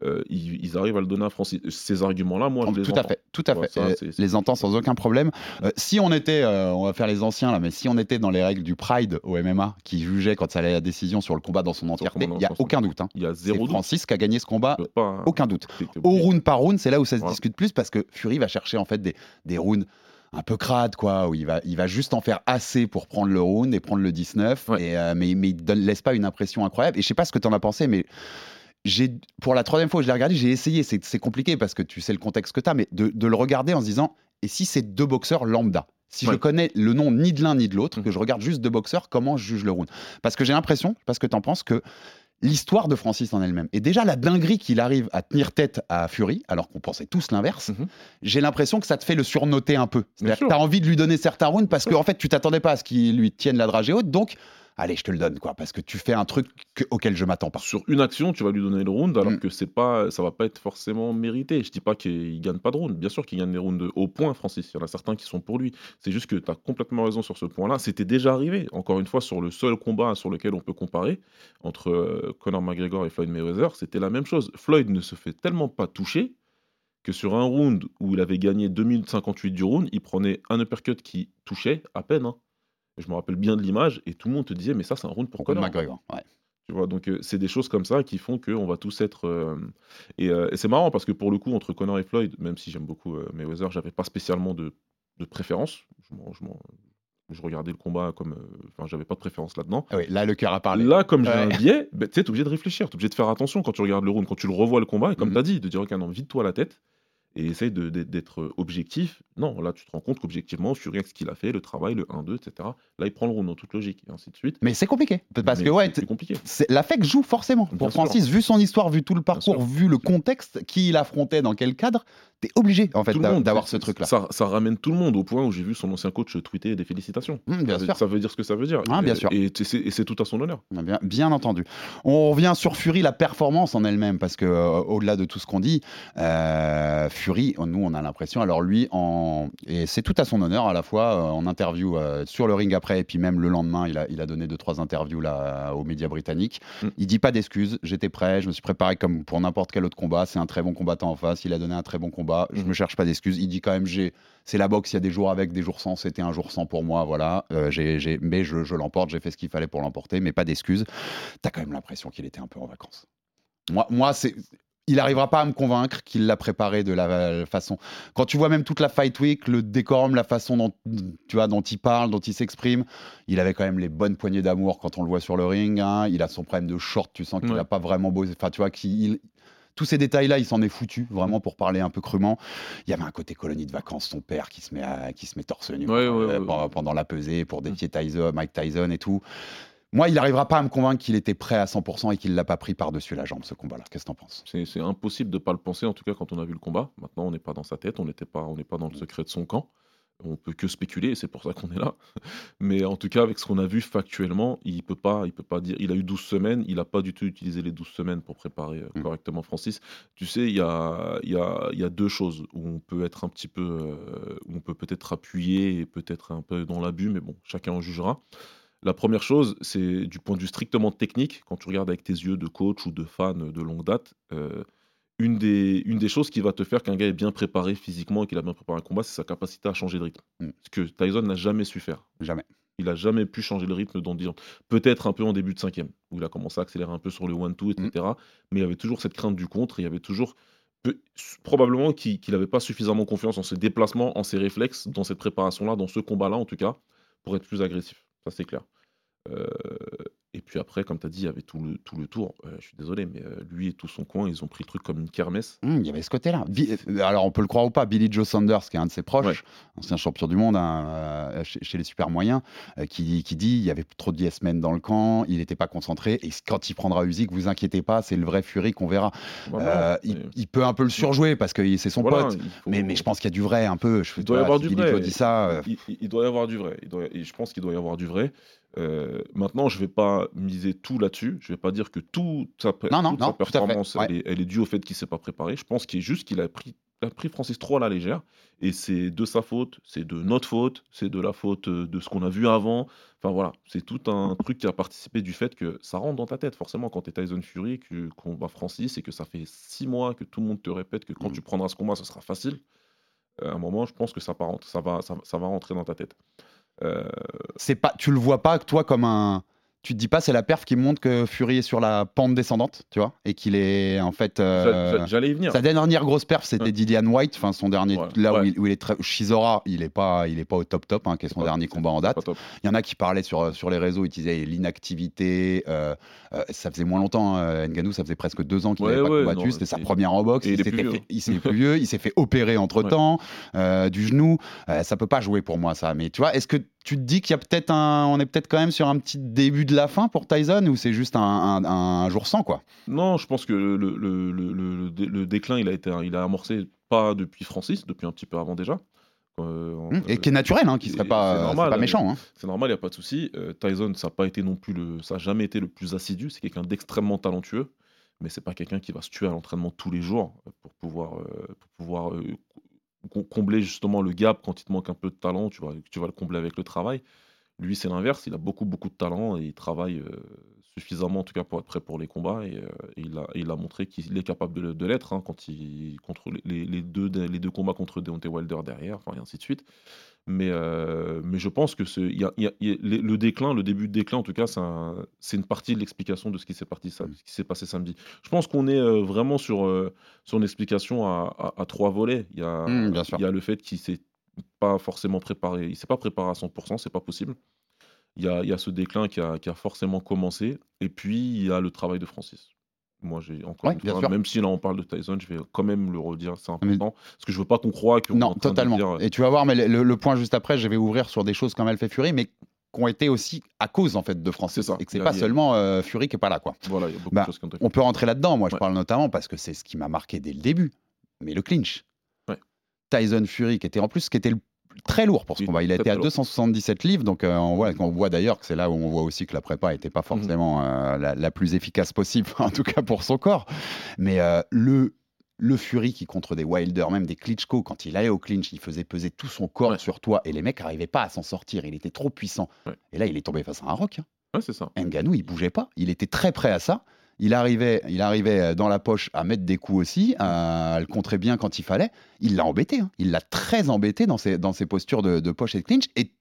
euh, ils, ils arrivent à le donner à Francis. Ces arguments-là, moi, je les tout à entends. fait, tout à Ouais, fait. les entends sans aucun problème. Si on était, on va faire les anciens là, mais si on était dans les règles du Pride au MMA, qui jugeait quand ça allait à la décision sur le combat dans son entièreté, il y a aucun doute. hein. Il y a zéro doute. Francis qui a gagné ce combat, Tu pas- aucun doute. Au round par round, c'est là où ça se Voilà. discute plus parce que Fury va chercher en fait des, des rounds un peu crades, quoi, où il va, il va juste en faire assez pour prendre le round et prendre le 19, Ouais. et, euh, mais, mais il ne laisse pas une impression incroyable. Et je sais pas ce que tu en as pensé, mais j'ai pour la troisième fois que je l'ai regardé, j'ai essayé. C'est compliqué parce que tu sais le contexte que tu as, mais de, de le regarder en se disant et si c'est deux boxeurs lambda? Si je connais le nom ni de l'un ni de l'autre, Mhm. que je regarde juste deux boxeurs, comment je juge le round? Parce que j'ai l'impression, parce que tu en penses, que l'histoire de Francis en elle-même, et déjà la dinguerie qu'il arrive à tenir tête à Fury, alors qu'on pensait tous l'inverse, Mhm. j'ai l'impression que ça te fait le surnoter un peu. C'est-à-dire que tu as envie de lui donner certains rounds parce qu'en en fait, tu t'attendais pas à ce qu'il lui tienne la dragée haute, donc allez, je te le donne, quoi, parce que tu fais un truc que- auquel je m'attends pas. Sur une action, tu vas lui donner le round, alors Mm. que c'est pas, ça va pas être forcément mérité. Je dis pas qu'il gagne pas de round. Bien sûr qu'il gagne des rounds au point, Francis. Il y en a certains qui sont pour lui. C'est juste que tu as complètement raison sur ce point-là. C'était déjà arrivé. Encore une fois, sur le seul combat sur lequel on peut comparer entre euh, Conor McGregor et Floyd Mayweather, c'était la même chose. Floyd ne se fait tellement pas toucher que sur un round où il avait gagné 2 minutes 58 du round, il prenait un uppercut qui touchait à peine. hein. Je me rappelle bien de l'image et tout le monde te disait mais ça c'est un round pour Conor. McGregor ouais. Tu vois, donc euh, c'est des choses comme ça qui font qu'on va tous être. euh, et euh, et c'est marrant parce que pour le coup, entre Conor et Floyd, même si j'aime beaucoup Mayweather, j'avais pas spécialement de, de préférence. Je, m'en- je je regardais le combat comme. Enfin, j'avais pas de préférence là-dedans. Ah oui, là le cœur a parlé. Là, comme j'ai un biais, ben, tu t'es obligé de réfléchir, t'es obligé de faire attention quand tu regardes le round, quand tu le revois le combat, et comme Mhm. tu as dit, de dire, ok, non, vide-toi la tête et essaye d'être objectif. Non, là, tu te rends compte qu'objectivement, Fury, avec ce qu'il a fait, le travail, le 1-2, etc., là, il prend le round en toute logique, et ainsi de suite. Mais c'est compliqué parce Mais que ouais, c'est compliqué. l'affect joue forcément Bien pour sûr. Francis, vu son histoire, vu tout le parcours, vu le contexte, qui il affrontait, dans quel cadre, t'es obligé en fait d'avoir ce truc-là. Ça, ça ramène tout le monde au point où j'ai vu son ancien coach tweeter des félicitations. Hum, bien ça, sûr. ça veut dire ce que ça veut dire. Ah, bien Et- sûr. Et, c'est- et c'est tout à son honneur. Bien, bien entendu. On revient sur Fury, la performance en elle-même, parce que euh, au-delà de tout ce qu'on dit, euh, Fury, nous on a l'impression, alors lui, en... et c'est tout à son honneur à la fois euh, en interview euh, sur le ring après, et puis même le lendemain, il a, il a donné deux trois interviews là aux médias britanniques. Mm. Il dit pas d'excuses, j'étais prêt, je me suis préparé comme pour n'importe quel autre combat. C'est un très bon combattant en face, il a donné un très bon combat. Je Mm. me cherche pas d'excuses. Il dit quand même j'ai, c'est la boxe, il y a des jours avec, des jours sans. C'était un jour sans pour moi, voilà. Euh, j'ai, j'ai- mais je, je l'emporte, j'ai fait ce qu'il fallait pour l'emporter, mais pas d'excuses t'as quand même l'impression qu'il était un peu en vacances. Moi, moi c'est. Il arrivera pas à me convaincre qu'il l'a préparé de la façon. Quand tu vois même toute la Fight Week, le décorum, la façon dont, tu vois, dont il parle, dont il s'exprime, il avait quand même les bonnes poignées d'amour quand on le voit sur le ring. hein. Il a son problème de short, tu sens qu'il n'a Ouais. pas vraiment beau. Enfin, tu vois, qu'il. Tous ces détails-là, il s'en est foutu, vraiment, pour parler un peu crûment. Il y avait un côté colonie de vacances, son père qui se met, à- qui se met torse nu Ouais, ouais, euh, pendant, ouais. pendant la pesée pour défier Tyson, Mike Tyson et tout. Moi, il n'arrivera pas à me convaincre qu'il était prêt à 100% et qu'il l'a pas pris par-dessus la jambe, ce combat-là. Qu'est-ce que t'en penses? C'est impossible de pas le penser, en tout cas quand on a vu le combat. Maintenant, on n'est pas dans sa tête, on n'était pas, on n'est pas dans le secret de son camp. On peut que spéculer, c'est pour ça qu'on est là. Mais en tout cas, avec ce qu'on a vu factuellement, il peut pas, il peut pas dire. Il a eu 12 semaines, il n'a pas du tout utilisé les 12 semaines pour préparer euh, Mm. correctement Francis. Tu sais, il y a, il y, a, il y a deux choses où on peut être un petit peu, euh, où on peut peut-être appuyer et peut-être un peu dans l'abus, mais bon, chacun en jugera. La première chose, c'est du point de vue strictement technique, quand tu regardes avec tes yeux de coach ou de fan de longue date, euh, une, des, une des choses qui va te faire qu'un gars est bien préparé physiquement et qu'il a bien préparé un combat, c'est sa capacité à changer de rythme. Mm. Ce que Tyson n'a jamais su faire. Jamais. Il n'a jamais pu changer le rythme dans 10 ans. Peut-être un peu en début de cinquième, où il a commencé à accélérer un peu sur le one-two, etc. Mais il y avait toujours cette crainte du contre, et il y avait toujours peu- probablement qu'il n'avait pas suffisamment confiance en ses déplacements, en ses réflexes, dans cette préparation-là, dans ce combat-là en tout cas, pour être plus agressif. Ça c'est clair. Euh, puis après, comme tu as dit, il y avait tout le, tout le tour. Euh, je suis désolé, mais euh, lui et tout son coin, ils ont pris le truc comme une kermesse. Hum, Il y avait ce côté-là. Euh, Alors, on peut le croire ou pas, Billy Joe Saunders, qui est un de ses proches, Ouais. ancien champion du monde hein, chez, chez les super moyens, euh, qui, qui dit il y avait trop de yes men dans le camp, il n'était pas concentré, et quand il prendra Usyk, vous inquiétez pas, c'est le vrai Fury qu'on verra. Voilà. Il, peut un peu le surjouer parce que c'est son voilà, pote. faut- Mais, mais je pense qu'il y a du vrai un peu. Je, Il doit y avoir du vrai. Joe dit ça. Il, il- il doit y avoir du vrai. Il doit- et je pense qu'il doit y avoir du vrai. Euh, maintenant, je vais pas miser tout là-dessus. Je vais pas dire que tout sa, Non, non, toute non, sa tout performance, ouais. elle, est, elle est due au fait qu'il s'est pas préparé. Je pense qu'il est juste qu'il a pris, il a pris Francis trop à la légère. Et c'est de sa faute, c'est de notre faute, c'est de la faute euh, de ce qu'on a vu avant. Enfin voilà, c'est tout un truc qui a participé du fait que ça rentre dans ta tête. Forcément, quand tu es Tyson Fury, que- qu'on bat Francis et que ça fait six mois que tout le monde te répète que quand Mm. tu prendras ce combat, ce sera facile. euh, À un moment, je pense que ça, va rentrer- ça, va, ça, ça va rentrer dans ta tête. Euh, c'est pas, tu le vois pas toi comme un. Tu te dis pas c'est la perf qui montre que Fury est sur la pente descendante, tu vois, et qu'il est en fait. euh, j'a- j'a- J'allais y venir. Sa dernière grosse perf, c'était Ouais. Dillian White, enfin son dernier, Ouais, là ouais. Où, il, où il est très. Shizora, il est pas, il est pas au top top, hein, qui est son dernier combat en date. Il y en a qui parlaient sur, sur les réseaux, ils disaient l'inactivité. euh, euh, ça faisait moins longtemps, hein, Ngannou, ça faisait presque deux ans qu'il n'avait pas combattu. C'était sa première en boxe. Et il fait- s'est plus vieux, il s'est fait opérer entre temps du genou. Euh, ça peut pas jouer pour moi, ça. Mais tu vois, est-ce que tu te dis qu'il y a peut-être un. On est peut-être quand même sur un petit début de la fin pour Tyson ou c'est juste un, un- un jour sans, quoi? Non, je pense que le, le, le, le- le dé- le déclin, il a, été, il a amorcé pas depuis Francis, depuis un petit peu avant déjà. Euh, Hum, Et qui est naturel, hein, qui serait pas, c'est normal, pas hein. méchant. hein. C'est normal, il n'y a pas de souci. Euh, Tyson, ça n'a pas été non plus le, ça a jamais été le plus assidu. C'est quelqu'un d'extrêmement talentueux, mais c'est pas quelqu'un qui va se tuer à l'entraînement tous les jours pour pouvoir, euh, pour pouvoir com- combler justement le gap quand il te manque un peu de talent. Tu vas, tu vas le combler avec le travail. Lui, c'est l'inverse. Il a beaucoup, beaucoup de talent et il travaille euh, suffisamment en tout cas pour être prêt pour les combats et, euh, il, a, il a montré qu'il est capable de, l'être hein, quand il contre les- deux, les deux combats contre Deontay Wilder derrière, et ainsi de suite. Mais, euh, mais je pense que ce, il y a- il y a- il y a- le déclin, le début de déclin en tout cas, c'est un- c'est une partie de l'explication de ce qui s'est parti sam- ce qui s'est passé samedi. Je pense qu'on est euh, vraiment sur, euh, sur une explication à, à- à trois volets. Il y a, Mm, y a le fait qu'il s'est pas forcément préparé, il s'est pas préparé à 100%, c'est pas possible. Il y a, il y a ce déclin qui a, qui a forcément commencé, et puis il y a le travail de Francis. Moi, j'ai encore Ouais, une fois, même si là on parle de Tyson, je vais quand même le redire, c'est important, parce que je veux pas qu'on croie en Non, train de totalement. dire, euh, Et tu vas voir, mais le, le point juste après, je vais ouvrir sur des choses comme elle fait Fury, mais qui ont été aussi à cause en fait de ça. Et que c'est pas a- seulement euh, Fury qui est pas là, quoi. voilà, il y a beaucoup Bah, de choses qui ont été On peut rentrer là-dedans. Moi, je parle notamment parce que c'est ce qui m'a marqué dès le début. Mais le clinch. Ouais. Tyson Fury, qui était en plus, qui était le- très lourd pour ce combat. Il a été à très lourd. 277 livres, donc euh, on voit, on voit d'ailleurs que c'est là où on voit aussi que la prépa n'était pas forcément euh, la, la plus efficace possible, en tout cas pour son corps. Mais euh, le le Fury qui contre des Wilder, même des Klitschko, quand il allait au clinch, il faisait peser tout son corps Ouais. sur toi et les mecs n'arrivaient pas à s'en sortir. Il était trop puissant. Ouais. Et là, il est tombé face à un rock. hein. Ouais, c'est ça. Ngannou, il bougeait pas. Il était très prêt à ça. Il arrivait, il arrivait euh, dans la poche à mettre des coups aussi, à le contrer bien quand il fallait. Il l'a embêté. hein. Il l'a très embêté dans ses, dans ses postures de, de poche et de clinch. Et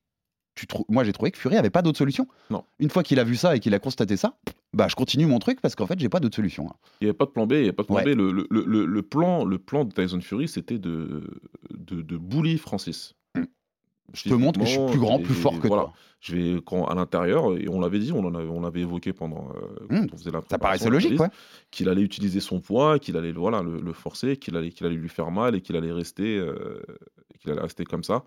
tu moi, j'ai trouvé que Fury avait pas d'autre solution. Non. Une fois qu'il a vu ça et qu'il a constaté ça, bah, je continue mon truc parce qu'en fait, j'ai pas d'autre solution. hein. Il n'y avait pas de plan B, il n'y avait pas de plan Ouais. B. Le, le- le- le plan, le plan de Tyson Fury, c'était de, de, de bully Francis. Je te montre que je suis plus grand, plus fort que voilà. toi. Je vais quand, à l'intérieur, et on l'avait dit, on en avait, on l'avait évoqué pendant. euh, quand Mm. on faisait la Ça paraissait logique, ouais. Qu'il allait utiliser son poids, qu'il allait voilà, le, le forcer, qu'il allait, qu'il allait lui faire mal et qu'il allait rester, euh, qu'il allait rester comme ça.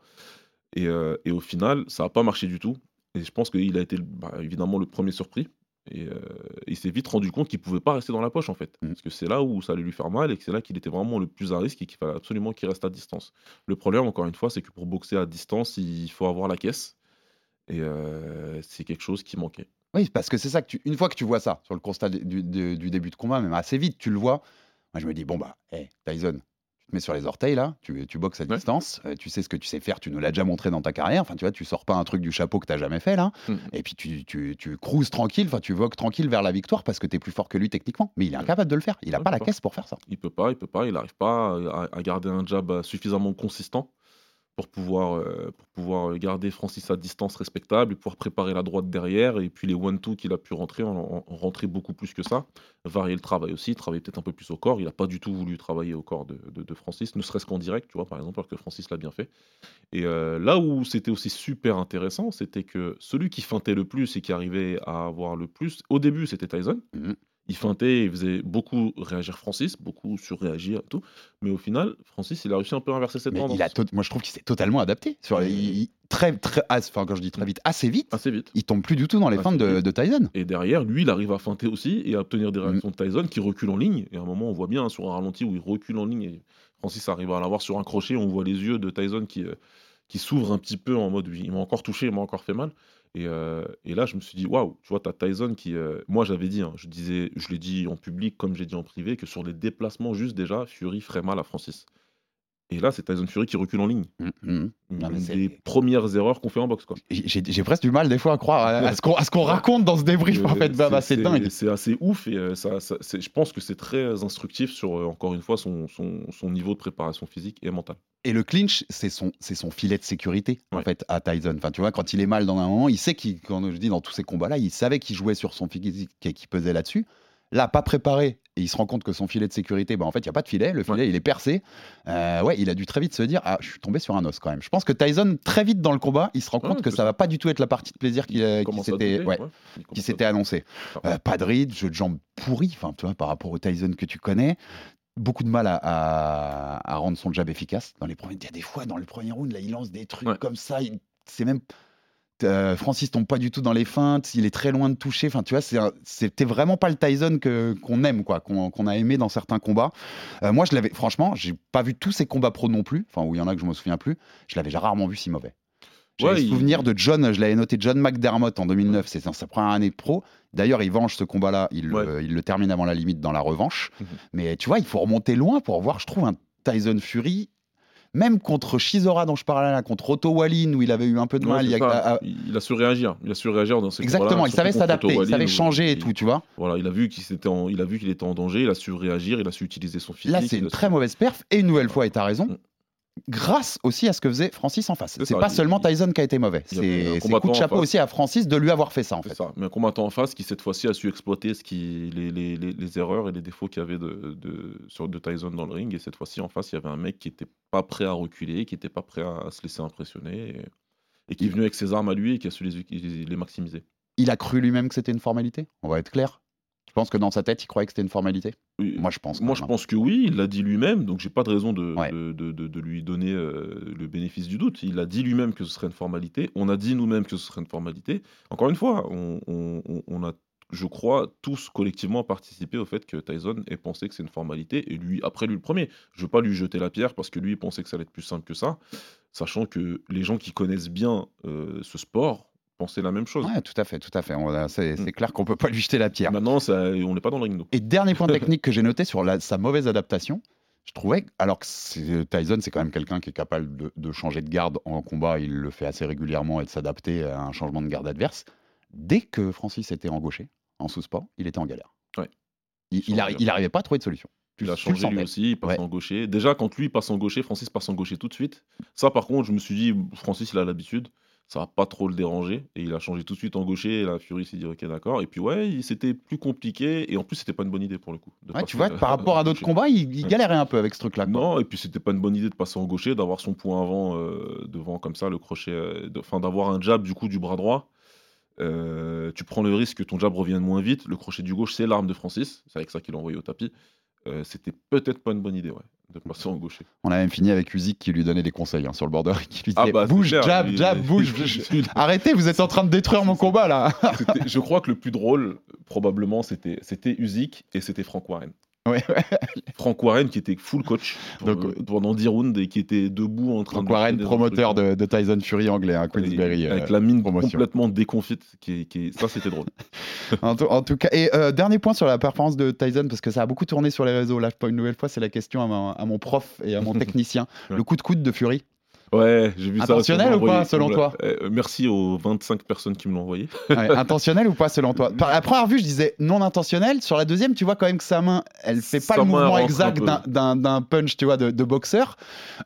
Et, euh, et au final, ça n'a pas marché du tout. Et je pense qu'il a été bah, évidemment le premier surpris. Et euh, il s'est vite rendu compte qu'il pouvait pas rester dans la poche en fait. Mm. Parce que c'est là où ça allait lui faire mal et que c'est là qu'il était vraiment le plus à risque et qu'il fallait absolument qu'il reste à distance. Le problème, encore une fois, c'est que pour boxer à distance, il faut avoir la caisse. Et euh, c'est quelque chose qui manquait. Oui, parce que c'est ça que tu, une fois que tu vois ça sur le constat du, du- du début de combat, même assez vite, tu le vois. Moi, je me dis bon bah, hey, Tyson, te mets sur les orteils là, tu, tu boxes à Ouais. distance, euh, tu sais ce que tu sais faire, tu nous l'as déjà montré dans ta carrière. Enfin, tu vois, tu sors pas un truc du chapeau que t'as jamais fait là, Mm. et puis tu, tu, tu cruises tranquille, enfin, tu vogues tranquille vers la victoire parce que tu es plus fort que lui techniquement. Mais il est incapable de le faire. Il a Ouais, pas la caisse pour faire ça. Il peut pas, il peut pas, il n'arrive pas à, à garder un jab suffisamment consistant pour pouvoir, euh, pour pouvoir garder Francis à distance respectable et pouvoir préparer la droite derrière. Et puis les one-two qu'il a pu rentrer, en, en- en rentrer beaucoup plus que ça. Varier le travail aussi, travailler peut-être un peu plus au corps. Il n'a pas du tout voulu travailler au corps de, de- de Francis, ne serait-ce qu'en direct, tu vois, par exemple, alors que Francis l'a bien fait. Et euh, là où c'était aussi super intéressant, c'était que celui qui feintait le plus et qui arrivait à avoir le plus, au début, c'était Tyson. Mhm. Il feintait, il faisait beaucoup réagir Francis, beaucoup surréagir et tout. Mais au final, Francis, il a réussi un peu à inverser cette Mais tendance. il a moi, je trouve qu'il s'est totalement adapté. Sur, il- très, très, enfin, quand je dis très vite, assez vite, Assez vite. il tombe plus du tout dans les Assez feintes de, Tyson. Et derrière, lui, il arrive à feinter aussi et à obtenir des Mm. réactions de Tyson qui recule en ligne. Et à un moment, on voit bien hein, sur un ralenti où il recule en ligne et Francis arrive à l'avoir sur un crochet. On voit les yeux de Tyson qui, euh, qui s'ouvrent un petit peu en mode il m'a encore touché, il m'a encore fait mal. Et, euh, et là, je me suis dit, waouh, tu vois, t'as Tyson qui. euh, moi, j'avais dit, hein, je disais, je l'ai dit en public comme j'ai dit en privé, que sur les déplacements, juste déjà, Fury ferait mal à Francis. Et là, c'est Tyson Fury qui recule en ligne. Mais c'est- des premières erreurs qu'on fait en boxe. J'ai presque du mal des fois à croire à, à ce qu'on raconte dans ce débrief en Euh, fait. Bah, bah, c'est dingue. C'est assez ouf et euh, ça, je pense que c'est très instructif sur, euh, encore une fois, son, son, son niveau de préparation physique et mentale. Et le clinch, c'est son, filet de sécurité en fait à Tyson. Enfin, tu vois, quand il est mal dans un moment, il sait qu'il, quand je dis dans tous ces combats-là, il savait qu'il jouait sur son physique et qu'il pesait là-dessus. Là, pas préparé, et il se rend compte que son filet de sécurité, bah, en fait, il n'y a pas de filet. Le filet, il est percé. Euh, ouais, il a dû très vite se dire, ah, je suis tombé sur un os quand même. Je pense que Tyson, très vite dans le combat, il se rend Ouais, compte que ça va pas du tout être la partie de plaisir qui, euh, s'était, douter, ouais, ouais, il qui commence à s'était douter. annoncé. Ah. Euh, pas de ride, jeu de jambes pourri, enfin, tu vois, par rapport au Tyson que tu connais. Beaucoup de mal à, à- à rendre son jab efficace. Dans les premiers, il y a des fois, dans le premier round, là, il lance des trucs comme ça. il- C'est même. Euh, Francis tombe pas du tout dans les feintes, il est très loin de toucher. Enfin, tu vois, c'était vraiment pas le Tyson que qu'on aime, quoi, qu'on a aimé dans certains combats. Euh, moi, je l'avais, franchement, j'ai pas vu tous ces combats pro non plus. Enfin, où il y en a que je me souviens plus. Je l'avais rarement vu si mauvais. J'ai Ouais, le il- souvenir de John, je l'avais noté John McDermott en 2009, c'est sa première année de pro. D'ailleurs, il venge ce combat-là, il, le- Ouais. il le termine avant la limite dans la revanche. Mais tu vois, il faut remonter loin pour voir, je trouve, un Tyson Fury. Même contre Shizora, dont je parlais là, contre Otto Wallin, où il avait eu un peu de mal. il y a- à- Il a su réagir. Il a su réagir dans ces Exactement, il savait s'adapter, il savait changer et tout, tu vois. Voilà, il a vu qu'il en- était en danger, il a su réagir, il a su utiliser son physique. Là, c'est une su- très mauvaise perf, et une nouvelle fois, et t'as raison, Mm. Grâce aussi à ce que faisait Francis en face. C'est pas il- seulement il- Tyson qui a été mauvais. C'est coup de chapeau aussi à Francis de lui avoir fait ça, en fait. ça. Mais un combattant en face qui cette fois-ci a su exploiter ce qui, les, les- les- les erreurs et les défauts qu'il y avait de, de, sur, de Tyson dans le ring. Et cette fois-ci en face, il y avait un mec qui était pas prêt à reculer, qui était pas prêt à se laisser impressionner et, et qui est venu avec ses armes à lui et qui a su les, les, les maximiser. Il a cru lui-même que c'était une formalité? On va être clair. Je pense que dans sa tête, il croyait que c'était une formalité. Oui, Moi, je pense. Moi, je pense que oui, il l'a dit lui-même, donc j'ai pas de raison de, Ouais. de, de- de- de lui donner euh, le bénéfice du doute. Il a dit lui-même que ce serait une formalité. On a dit nous-mêmes que ce serait une formalité. Encore une fois, on, on- on- on a, je crois, tous collectivement participé au fait que Tyson ait pensé que c'est une formalité, et lui, après lui le premier. Je veux pas lui jeter la pierre parce que lui, il pensait que ça allait être plus simple que ça, sachant que les gens qui connaissent bien euh, ce sport pensaient la même chose. Ouais, tout à fait, tout à fait. A- C'est Mm. clair qu'on peut pas lui jeter la pierre. Maintenant, ça, on n'est pas dans le ring. Et dernier point technique que j'ai noté sur la- sa mauvaise adaptation, je trouvais, alors que Tyson, c'est quand même quelqu'un qui est capable de, de changer de garde en combat, il le fait assez régulièrement et de s'adapter à un changement de garde adverse. Dès que Francis était en gaucher, en sous-sport, il était en galère. Ouais. Il, Sur il, le arri- galère. il arrivait pas à trouver de solution. Il a changé lui aussi, il passe Ouais. en gaucher. Déjà, quand lui passe en gaucher, Francis passe en gaucher tout de suite. Ça, par contre, je me suis dit, Francis, il a l'habitude, ça va pas trop le déranger. Et il a changé tout de suite en gaucher. Et la Fury s'est dit, ok, d'accord. Et puis, ouais, c'était plus compliqué. Et en plus, c'était pas une bonne idée pour le coup. de Ouais, tu vois, euh, par rapport à d'autres combats, il, galérait un peu avec ce truc-là. Non, et puis c'était pas une bonne idée de passer en gaucher, d'avoir son point avant euh, devant comme ça, le crochet, euh, enfin d'avoir un jab du coup du bras droit. Euh, tu prends le risque que ton jab revienne moins vite. Le crochet du gauche, c'est l'arme de Francis. C'est avec ça qu'il l'a envoyé au tapis. Euh, C'était peut-être pas une bonne idée, ouais, de gaucher. On a même fini avec Usyk qui lui donnait des conseils hein, sur le border, qui lui Ah disait bah, bouge, clair, jab, lui, jab, bouge. Arrêtez, vous êtes en train de détruire mon combat là. Je crois que le plus drôle, probablement, c'était c'était Usyk et c'était Frank Warren. Ouais, Frank Warren qui était full coach Donc, euh, pendant 10 rounds et qui était debout en train de. Warren, promoteur de, de Tyson Fury anglais, hein, Queensberry. Et euh, avec la mine promotion. complètement déconfite, qui qui ça c'était drôle. En, tout, en tout cas, et euh, dernier point sur la performance de Tyson, parce que ça a beaucoup tourné sur les réseaux. Là, une nouvelle fois, c'est la question à, mon- à mon prof et à mon technicien. Ouais. Le coup de coude de Fury. Ouais, j'ai vu ça. Intentionnel ou pas, selon toi Euh, Merci aux 25 personnes qui me l'ont envoyé. Ouais, intentionnel ou pas, selon toi? Par la première vue, je disais non intentionnel. Sur la deuxième, tu vois quand même que sa main, elle fait pas Sa le mouvement exact d'un- punch, tu vois, de, de boxeur.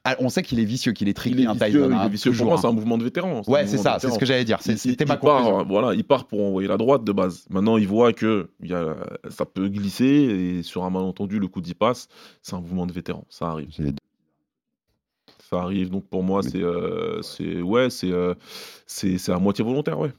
Ah, on sait qu'il est vicieux, qu'il est est un vicieux, Tyson. il hein, est vicieux. Pour moi, hein. c'est un mouvement de vétéran. Ouais, c'est ça, c'est ce que j'allais dire. C'était il ma part, conclusion. euh, Voilà, il part pour envoyer la droite de base. Maintenant, il voit que il y a, ça peut glisser et sur un malentendu, le coup d'y passe. C'est un mouvement de vétéran. Ça arrive. Ça arrive. Donc pour moi, c'est, euh, c'est, ouais, c'est, euh, c'est, c'est à moitié volontaire, ouais.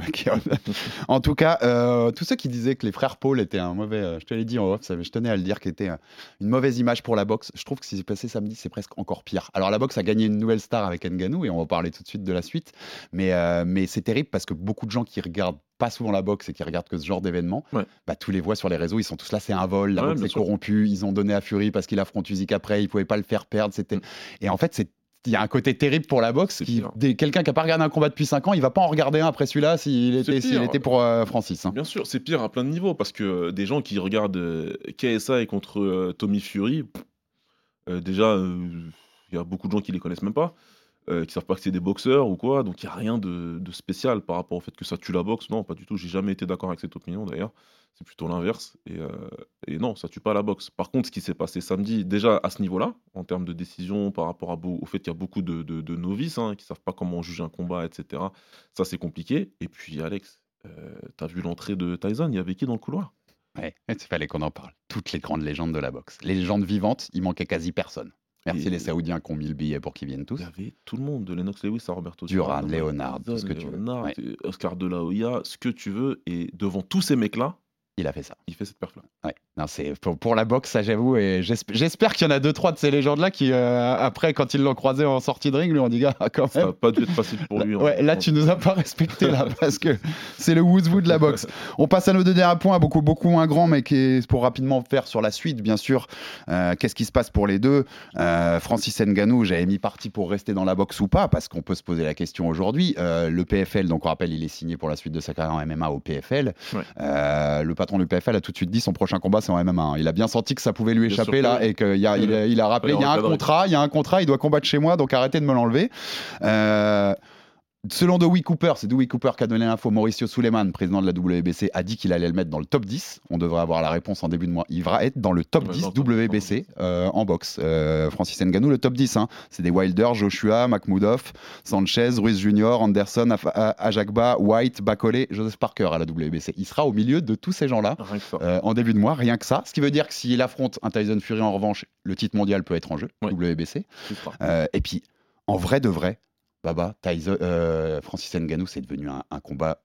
En tout cas, euh, tous ceux qui disaient que les frères Paul étaient un mauvais, euh, je te l'ai dit en off, je tenais à le dire, qui était euh, une mauvaise image pour la boxe. Je trouve que ce qui s'est passé samedi, c'est presque encore pire. Alors la boxe a gagné une nouvelle star avec Nganou et on va parler tout de suite de la suite. Mais, euh, mais c'est terrible parce que beaucoup de gens qui regardent pas souvent la boxe et qui regardent que ce genre d'événement, Ouais. bah, tous les voient sur les réseaux, ils sont tous là, c'est un vol, la Ouais, boxe est corrompue, ils ont donné à Fury parce qu'il affronte Usyk après, ils pouvaient pas le faire perdre. C'était Mm. et en fait c'est il y a un côté terrible pour la boxe. Qui, quelqu'un qui n'a pas regardé un combat depuis 5 ans, il va pas en regarder un après celui-là s'il était, s'il pire. était pour euh, Francis. hein. Bien sûr, c'est pire à plein de niveaux parce que euh, des gens qui regardent euh, KSI contre euh, Tommy Fury, pff, déjà, il y a beaucoup de gens qui les connaissent même pas, qui savent pas que c'est des boxeurs ou quoi, donc il n'y a rien de, de spécial par rapport au fait que ça tue la boxe. Non, pas du tout. J'ai jamais été d'accord avec cette opinion d'ailleurs. C'est plutôt l'inverse. Et, euh, et non, ça tue pas la boxe. Par contre, ce qui s'est passé samedi, déjà à ce niveau-là, en termes de décision, par rapport à au fait qu'il y a beaucoup de, de- de novices hein, qui savent pas comment juger un combat, etc. Ça, c'est compliqué. Et puis, Alex, euh, t'as vu l'entrée de Tyson Il y avait qui dans le couloir? Ouais, il fallait qu'on en parle. Toutes les grandes légendes de la boxe. Les légendes vivantes, il manquait quasi personne. Merci Et- les Saoudiens qui ont mis le billet pour qu'ils viennent tous. Il y avait tout le monde, de Lennox Lewis à Roberto Duran, Duran, Leonard, tout ce que tu veux. Oscar de la Hoya, ce que tu veux. Et devant tous ces mecs-là, Il a fait ça. il fait cette perf-là. Ouais. Non, c'est pour, pour la boxe, ça j'avoue, et j'esp- j'espère qu'il y en a deux trois de ces légendes-là qui, euh, après, quand ils l'ont croisé en sortie de ring, lui ont dit gars, quand Ça même. n'a pas dû être facile pour lui. hein. Ouais, là, tu nous as pas respecté là, parce que c'est le who's who de la boxe. On passe à nos deux derniers points, beaucoup beaucoup moins grand, mais qui est pour rapidement faire sur la suite, bien sûr. Euh, Qu'est-ce qui se passe pour les deux? Euh, Francis Ngannou, j'avais mis parti pour rester dans la boxe ou pas, parce qu'on peut se poser la question aujourd'hui. Le PFL, donc on rappelle, il est signé pour la suite de sa carrière en MMA au PFL. Ouais. Le patron du PFL a tout de suite dit son prochain combat c'est en MMA. hein. Il a bien senti que ça pouvait lui échapper là et qu'il a, il a, il a rappelé il y a un contrat, il y a un contrat, il doit combattre chez moi, donc arrêtez de me l'enlever. Euh, Selon Dewey Cooper, c'est Dewey Cooper qui a donné l'info. Mauricio Suleiman, président de la WBC, a dit qu'il allait le mettre dans le top 10. On devrait avoir la réponse en début de mois. Il va être dans le top Ouais, 10 dans le top WBC euh, en boxe. Euh, Francis Ngannou, le top 10. hein. C'est des Wilder, Joshua, Makhmoudov, Sanchez, Ruiz Jr., Anderson, Af- A- Ajagba, White, Bakole, Joseph Parker à la WBC. Il sera au milieu de tous ces gens-là. Euh, en début de mois, rien que ça. Ce qui veut dire que s'il affronte un Tyson Fury en revanche, le titre mondial peut être en jeu, Ouais. WBC. Et puis, en vrai de vrai, Baba, Tyson, euh, Francis Ngannou, c'est devenu un, un combat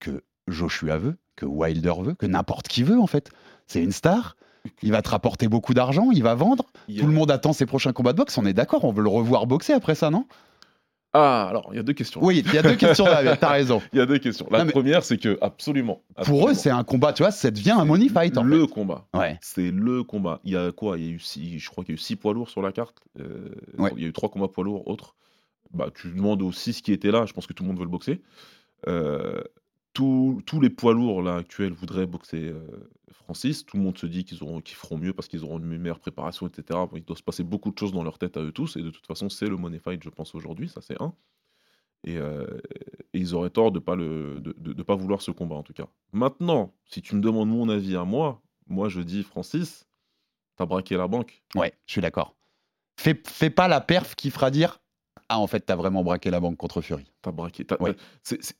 que Joshua veut, que Wilder veut, que n'importe qui veut en fait. C'est une star. Il va te rapporter beaucoup d'argent, il va vendre. Tout le monde attend ses prochains combats de boxe. On est d'accord, on veut le revoir boxer après ça, non? Ah, alors, il y a deux questions. Oui, il y a deux questions là, t'as raison. Il y a deux questions. La Non, première, c'est que, absolument. Pour eux, c'est un combat, tu vois, ça devient un money fight en le combat. Ouais. C'est le combat. Il y a quoi? Il y a eu six, je crois qu'il y a eu six poids lourds sur la carte. Euh, Ouais. Il y a eu trois combats poids lourds autres. Bah, tu demandes aux six qui étaient là. Je pense que tout le monde veut le boxer. Euh, tous- les poids lourds là actuels voudraient boxer euh, Francis. Tout le monde se dit qu'ils feront mieux parce qu'ils auront une meilleure préparation, etc. Il doit se passer beaucoup de choses dans leur tête à eux tous. Et de toute façon, c'est le money fight, je pense aujourd'hui. Ça, c'est un. Et, euh, ils auraient tort de pas de- de pas vouloir ce combat en tout cas. Maintenant, si tu me demandes mon avis à moi, moi je dis Francis, t'as braqué la banque. Ouais, je suis d'accord. Fais, fais pas la perf qui fera dire Ah, en fait, t'as vraiment braqué la banque contre Fury. T'as braqué.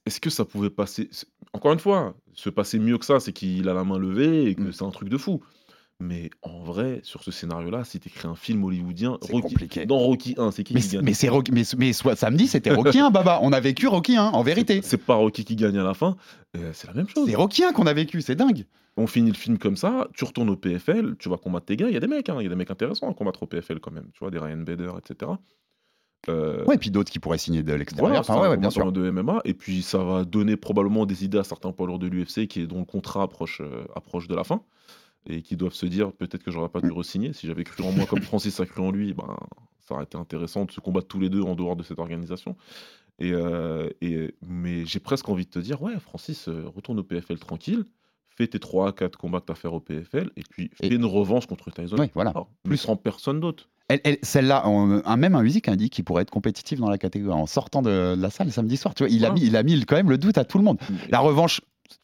Est-ce que ça pouvait passer Encore une fois, se passer mieux que ça, c'est qu'il a la main levée et que Mm. c'est un truc de fou. Mais en vrai, sur ce scénario-là, si t'écris un film hollywoodien, C'est Rocky- compliqué. dans Rocky 1, c'est qui Mais, qui gagne? mais c'est Rocky- mais, mais soit samedi, c'était Rocky 1, Baba. On a vécu Rocky 1, en vérité. C'est c'est pas Rocky qui gagne à la fin, euh, c'est la même chose. C'est Rocky 1 qu'on a vécu, c'est dingue. On finit le film comme ça, tu retournes au PFL, tu vas combattre tes gars. Il y a des mecs, hein, il y a des mecs intéressants à combattre au PFL quand même. Tu vois, des Ryan Bader, etc. Euh, Ouais, et puis d'autres qui pourraient signer de l'extérieur. Voilà, Enfin, ouais, bien sûr. de MMA, et puis ça va donner probablement des idées à certains poids lourds de l'UFC qui, dont le contrat approche, euh, approche de la fin, et qui doivent se dire peut-être que j'aurais pas dû Mm. re-signer. Si j'avais cru en moi comme Francis a cru en lui, ben, ça aurait été intéressant de se combattre tous les deux en dehors de cette organisation. Et, euh, et, mais j'ai presque envie de te dire, ouais, Francis, euh, retourne au PFL tranquille, fais tes 3 à 4 combats que tu as à faire au PFL, et puis fais Et- une revanche contre Tyson. Oui, voilà. Plus- sans personne d'autre. Elle- elle- Celle-là, même un musique a dit qu'il pourrait être compétitif dans la catégorie en sortant de, de la salle samedi soir. Tu vois, il, a mis, il a mis quand même le doute à tout le monde. La revanche,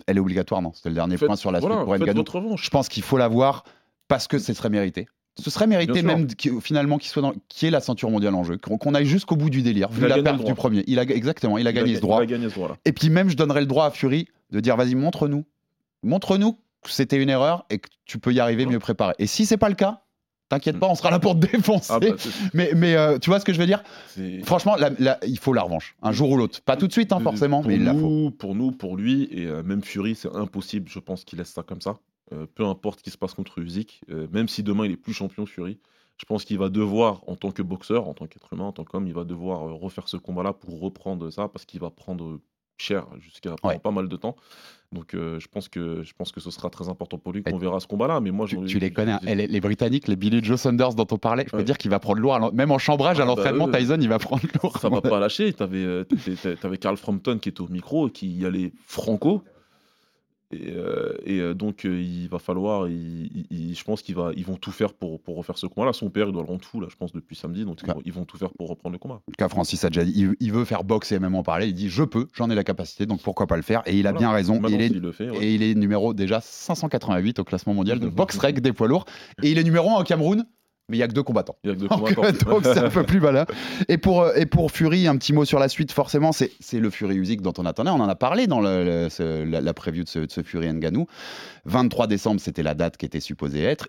elle est obligatoire, non? C'était le dernier faites- point sur la voilà, suite pour Ngannou. Je pense qu'il faut l'avoir parce que ce serait mérité. Ce serait mérité Bien même finalement qu'il soit dans, qu'il y ait la ceinture mondiale en jeu, qu'on aille jusqu'au bout du délire, vu a la perte du droit. premier. Il a exactement, il a gagné Il ce droit. Il a gagné ce droit-là. Et puis même, je donnerais le droit à Fury de dire vas-y, montre-nous. Montre-nous que c'était une erreur et que tu peux y arriver mieux préparé. Et si c'est pas le cas, t'inquiète Mm. pas, on sera là pour te défoncer. Ah bah, mais mais euh, tu vois ce que je veux dire? Franchement, la- la- il faut la revanche, un jour ou l'autre. Pas tout de suite, hein, de- forcément, pour mais il la faut. Pour nous, pour lui, et euh, même Fury, c'est impossible, je pense, qu'il laisse ça comme ça. Euh, peu importe ce qui se passe contre Usyk, euh, même si demain il est plus champion Fury, je pense qu'il va devoir, en tant que boxeur, en tant qu'être humain, en tant qu'homme, il va devoir euh, refaire ce combat-là pour reprendre ça, parce qu'il va prendre cher jusqu'à Ouais. pas mal de temps. Donc euh, je pense que je pense que ce sera très important pour lui qu'on verra ce combat-là. Mais moi, Tu, tu les connais, hein. les, les Britanniques, les Billy Joe Saunders dont on parlait, je peux Ouais. dire qu'il va prendre lourd, à même en chambrage à Ah bah, l'entraînement, Tyson, il va prendre lourd. ça va pas lâcher. T'avais euh, t'avais- t'avais Carl Frampton qui était au micro et qui y allait franco. Et, euh, et, euh, donc euh, il va falloir, il- il- il- je pense qu'ils va, ils vont tout faire pour, pour refaire ce combat-là. Son père, il doit le rendre fou là, je pense depuis samedi. Donc ils vont, ils vont tout faire pour reprendre le combat. En tout cas, Francis a déjà dit, il, il veut faire boxer et même en parler. Il dit, je peux, j'en ai la capacité, donc pourquoi pas le faire Et il a Voilà. bien raison. Maintenant, Il est, s'il le fait. ouais. et il est numéro déjà 588 au classement mondial de boxe reg des poids lourds. Et il est numéro 1 au Cameroun, mais il y a que deux combattants. Il a que deux combattants. donc c'est un peu plus malin. Et pour, euh, et pour Fury, un petit mot sur la suite, forcément, c'est le Fury Usyk dont on attendait. On en a parlé dans le- le- ce- la, la preview de ce, de ce Fury Ngannou. 23 décembre, c'était la date qui était supposée être.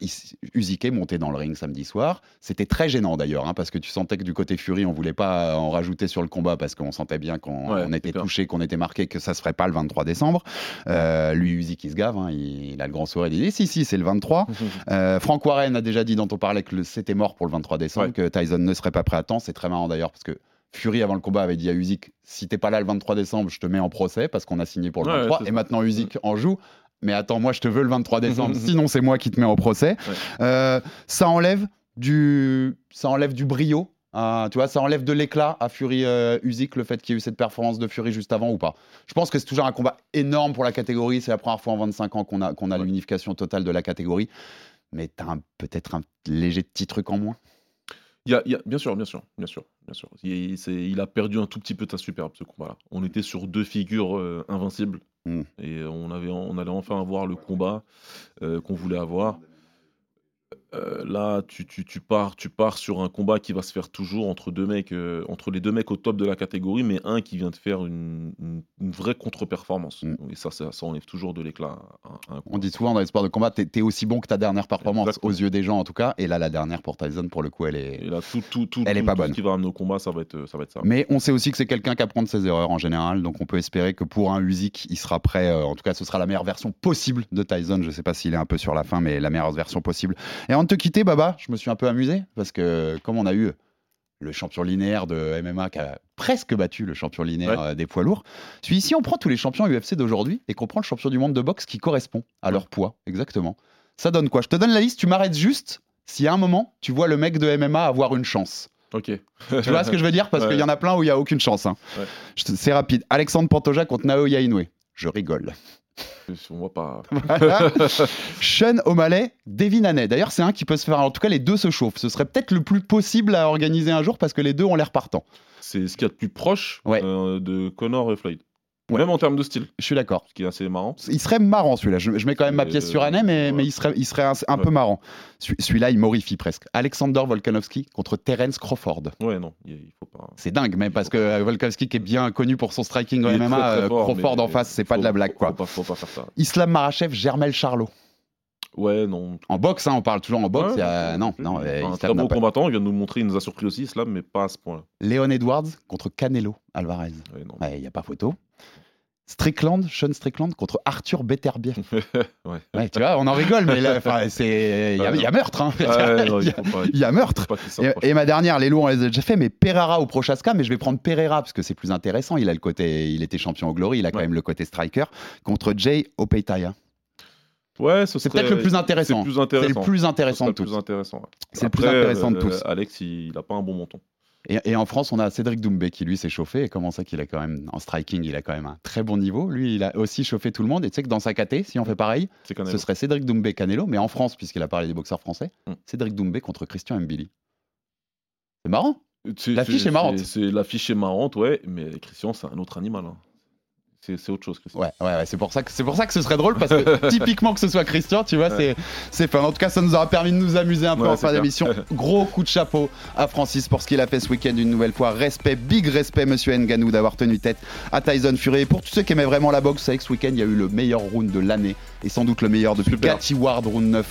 Usyk est monté dans le ring samedi soir. C'était très gênant d'ailleurs, hein, parce que tu sentais que du côté Fury, on voulait pas en rajouter sur le combat, parce qu'on sentait bien qu'on Ouais, était touché, qu'on était marqué, que ça se ferait pas le 23 décembre. Euh, lui, Usyk, il se gave. hein. il, il a le grand sourire. Il dit si, si, c'est le 23. Euh, Frank Warren a déjà dit, dont on parlait, que le- c'était mort pour le 23 décembre, Ouais. que Tyson ne serait pas prêt à temps. C'est très marrant d'ailleurs, parce que Fury, avant le combat, avait dit à Usyk si t'es pas là le 23 décembre, je te mets en procès, parce qu'on a signé pour le Ouais, 23. c'est et ça. maintenant, Usyk en joue. Mais attends, moi, je te veux le 23 décembre, sinon c'est moi qui te mets en procès. Ouais. Euh, ça enlève du, ça enlève du brio. Euh, tu vois, ça enlève de l'éclat à Fury euh, Usyk le fait qu'il y ait eu cette performance de Fury juste avant ou pas Je pense que c'est toujours un combat énorme pour la catégorie. C'est la première fois en 25 ans qu'on a, qu'on a l'unification totale de la catégorie. Mais tu as peut-être un léger petit truc en moins? Il y a, il y a- bien sûr, bien sûr, bien sûr, bien sûr. Il, c'est- il a perdu un tout petit peu de sa superbe ce combat-là. On était sur deux figures euh, invincibles Mm. et on avait, on allait enfin avoir le combat euh, qu'on voulait avoir. Euh, là, tu, tu, tu pars, tu pars sur un combat qui va se faire toujours entre deux mecs, euh, entre les deux mecs au top de la catégorie, mais un qui vient de faire une, une- une vraie contre-performance. Mm. Et ça, ça, ça enlève toujours de l'éclat. à- à un On dit souvent dans les sports de combat, t'es es aussi bon que ta dernière performance, Exactement. aux yeux des gens en tout cas. Et là, la dernière pour Tyson, pour le coup, elle est. Et là, tout, tout, tout, Elle est pas ce bonne. qui va amener au combat, ça va être, ça va être ça. Mais on sait aussi que c'est quelqu'un qui apprend de ses erreurs en général, donc on peut espérer que pour un Usyk, il sera prêt. euh, en tout cas, ce sera la meilleure version possible de Tyson. Je sais pas s'il est un peu sur la fin, mais la meilleure version possible. Et avant de te quitter, Baba, je me suis un peu amusé parce que comme on a eu le champion linéaire de MMA qui a presque battu le champion linéaire Ouais. euh, des poids lourds, si ici on prend tous les champions UFC d'aujourd'hui et qu'on prend le champion du monde de boxe qui correspond à leur poids, exactement. Ça donne quoi? Je te donne la liste, tu m'arrêtes juste si à un moment tu vois le mec de MMA avoir une chance. Ok. Tu vois ce que je veux dire? Parce Ouais. qu'il y en a plein où il n'y a aucune chance. hein. Ouais. C'est rapide. Alexandre Pantoja contre Naoya Inoue. Je rigole. On voit pas. Voilà. Sean O'Malley, Devin Haney. D'ailleurs, c'est un qui peut se faire. En tout cas, les deux se chauffent. Ce serait peut-être le plus possible à organiser un jour parce que les deux ont l'air partants. C'est ce qu'il y a de plus proche Ouais. euh, de Connor et Floyd. Ouais. Même en termes de style, Je suis d'accord. ce qui est assez marrant. Il serait marrant celui-là. Je, je mets quand même ma Euh, pièce sur mais, ouais. mais il serait, il serait un, un Ouais. peu marrant. Celui- Celui-là, il morifie presque. Alexander Volkanovski contre Terence Crawford. Ouais, non, il faut pas. C'est dingue, même parce que euh, Volkanovski, qui est bien connu pour son striking en MMA, très, très euh, fort, Crawford en face, c'est pas de la blague, quoi. Faut pas, faut pas faire ça. Islam Marachev, Germel Charlot. Ouais, non. En boxe, hein, on parle toujours en boxe. Ouais, y a- ouais, Non, ouais. non. Euh, un très pas- combattant, il vient de nous montrer, il nous a surpris aussi, Islam, mais pas à ce point-là. Léon Edwards contre Canelo Alvarez. Ouais, non. Il n'y a pas photo. Strickland, Sean Strickland contre Arthur Beterbiev. ouais. Ouais, tu vois, on en rigole, mais là, enfin, c'est il y, a- meurtre. hein. Il, y a, faut pas, il y a meurtre. Et, ma dernière, les loups, on les a déjà fait, mais Pereira ou Prochaska, mais je vais prendre Pereira parce que c'est plus intéressant. Il a le côté, il était champion au Glory, il a quand même le côté striker contre Jay Opeitaya. Ouais, ce C'est peut-être le plus C'est intéressant. le plus C'est le plus intéressant de tous. C'est le plus intéressant de euh, tous. Alex, il, il a pas un bon menton. Et, et en France, on a Cédric Doumbé qui lui s'est chauffé. Et comment ça qu'il a quand même en striking, il a quand même un très bon niveau. Lui, il a aussi chauffé tout le monde. Et tu sais que dans sa KT, si on fait pareil, ce serait Cédric Doumbé Canelo, mais en France, puisqu'il a parlé des boxeurs français, Mm. Cédric Doumbé contre Christian Mbili. C'est marrant. L'affiche c'est- est marrante. L'affiche est marrante, ouais, mais Christian, c'est un autre animal. hein. C'est autre chose, Christian. Ouais, ouais, ouais, c'est pour ça que c'est pour ça que ce serait drôle parce que typiquement que ce soit Christian, tu vois, c'est c'est fun. En tout cas, ça nous aura permis de nous amuser un peu Ouais, en fin d'émission. Gros coup de chapeau à Francis pour ce qu'il a fait ce week-end une nouvelle fois. Respect, big respect, Monsieur Nganou d'avoir tenu tête à Tyson Fury. Et pour tous ceux qui aimaient vraiment la boxe, vous savez que ce week-end il y a eu le meilleur round de l'année et sans doute le meilleur depuis Super. Cathy Ward round 9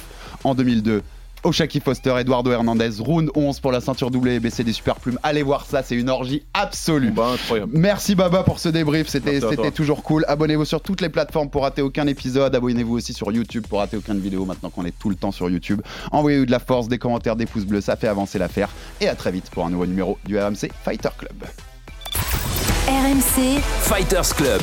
en 2002. Oshaki Foster, Eduardo Hernandez, round 11 pour la ceinture WBC des super plumes. Allez voir ça, c'est une orgie absolue. Combat incroyable. Merci Baba pour ce débrief, c'était toujours cool. Abonnez-vous sur toutes les plateformes pour rater aucun épisode. Abonnez-vous aussi sur YouTube pour rater aucune vidéo maintenant qu'on est tout le temps sur YouTube. Envoyez-nous de la force, des commentaires, des pouces bleus, ça fait avancer l'affaire. Et à très vite pour un nouveau numéro du RMC Fighter Club. RMC, Fighters Club.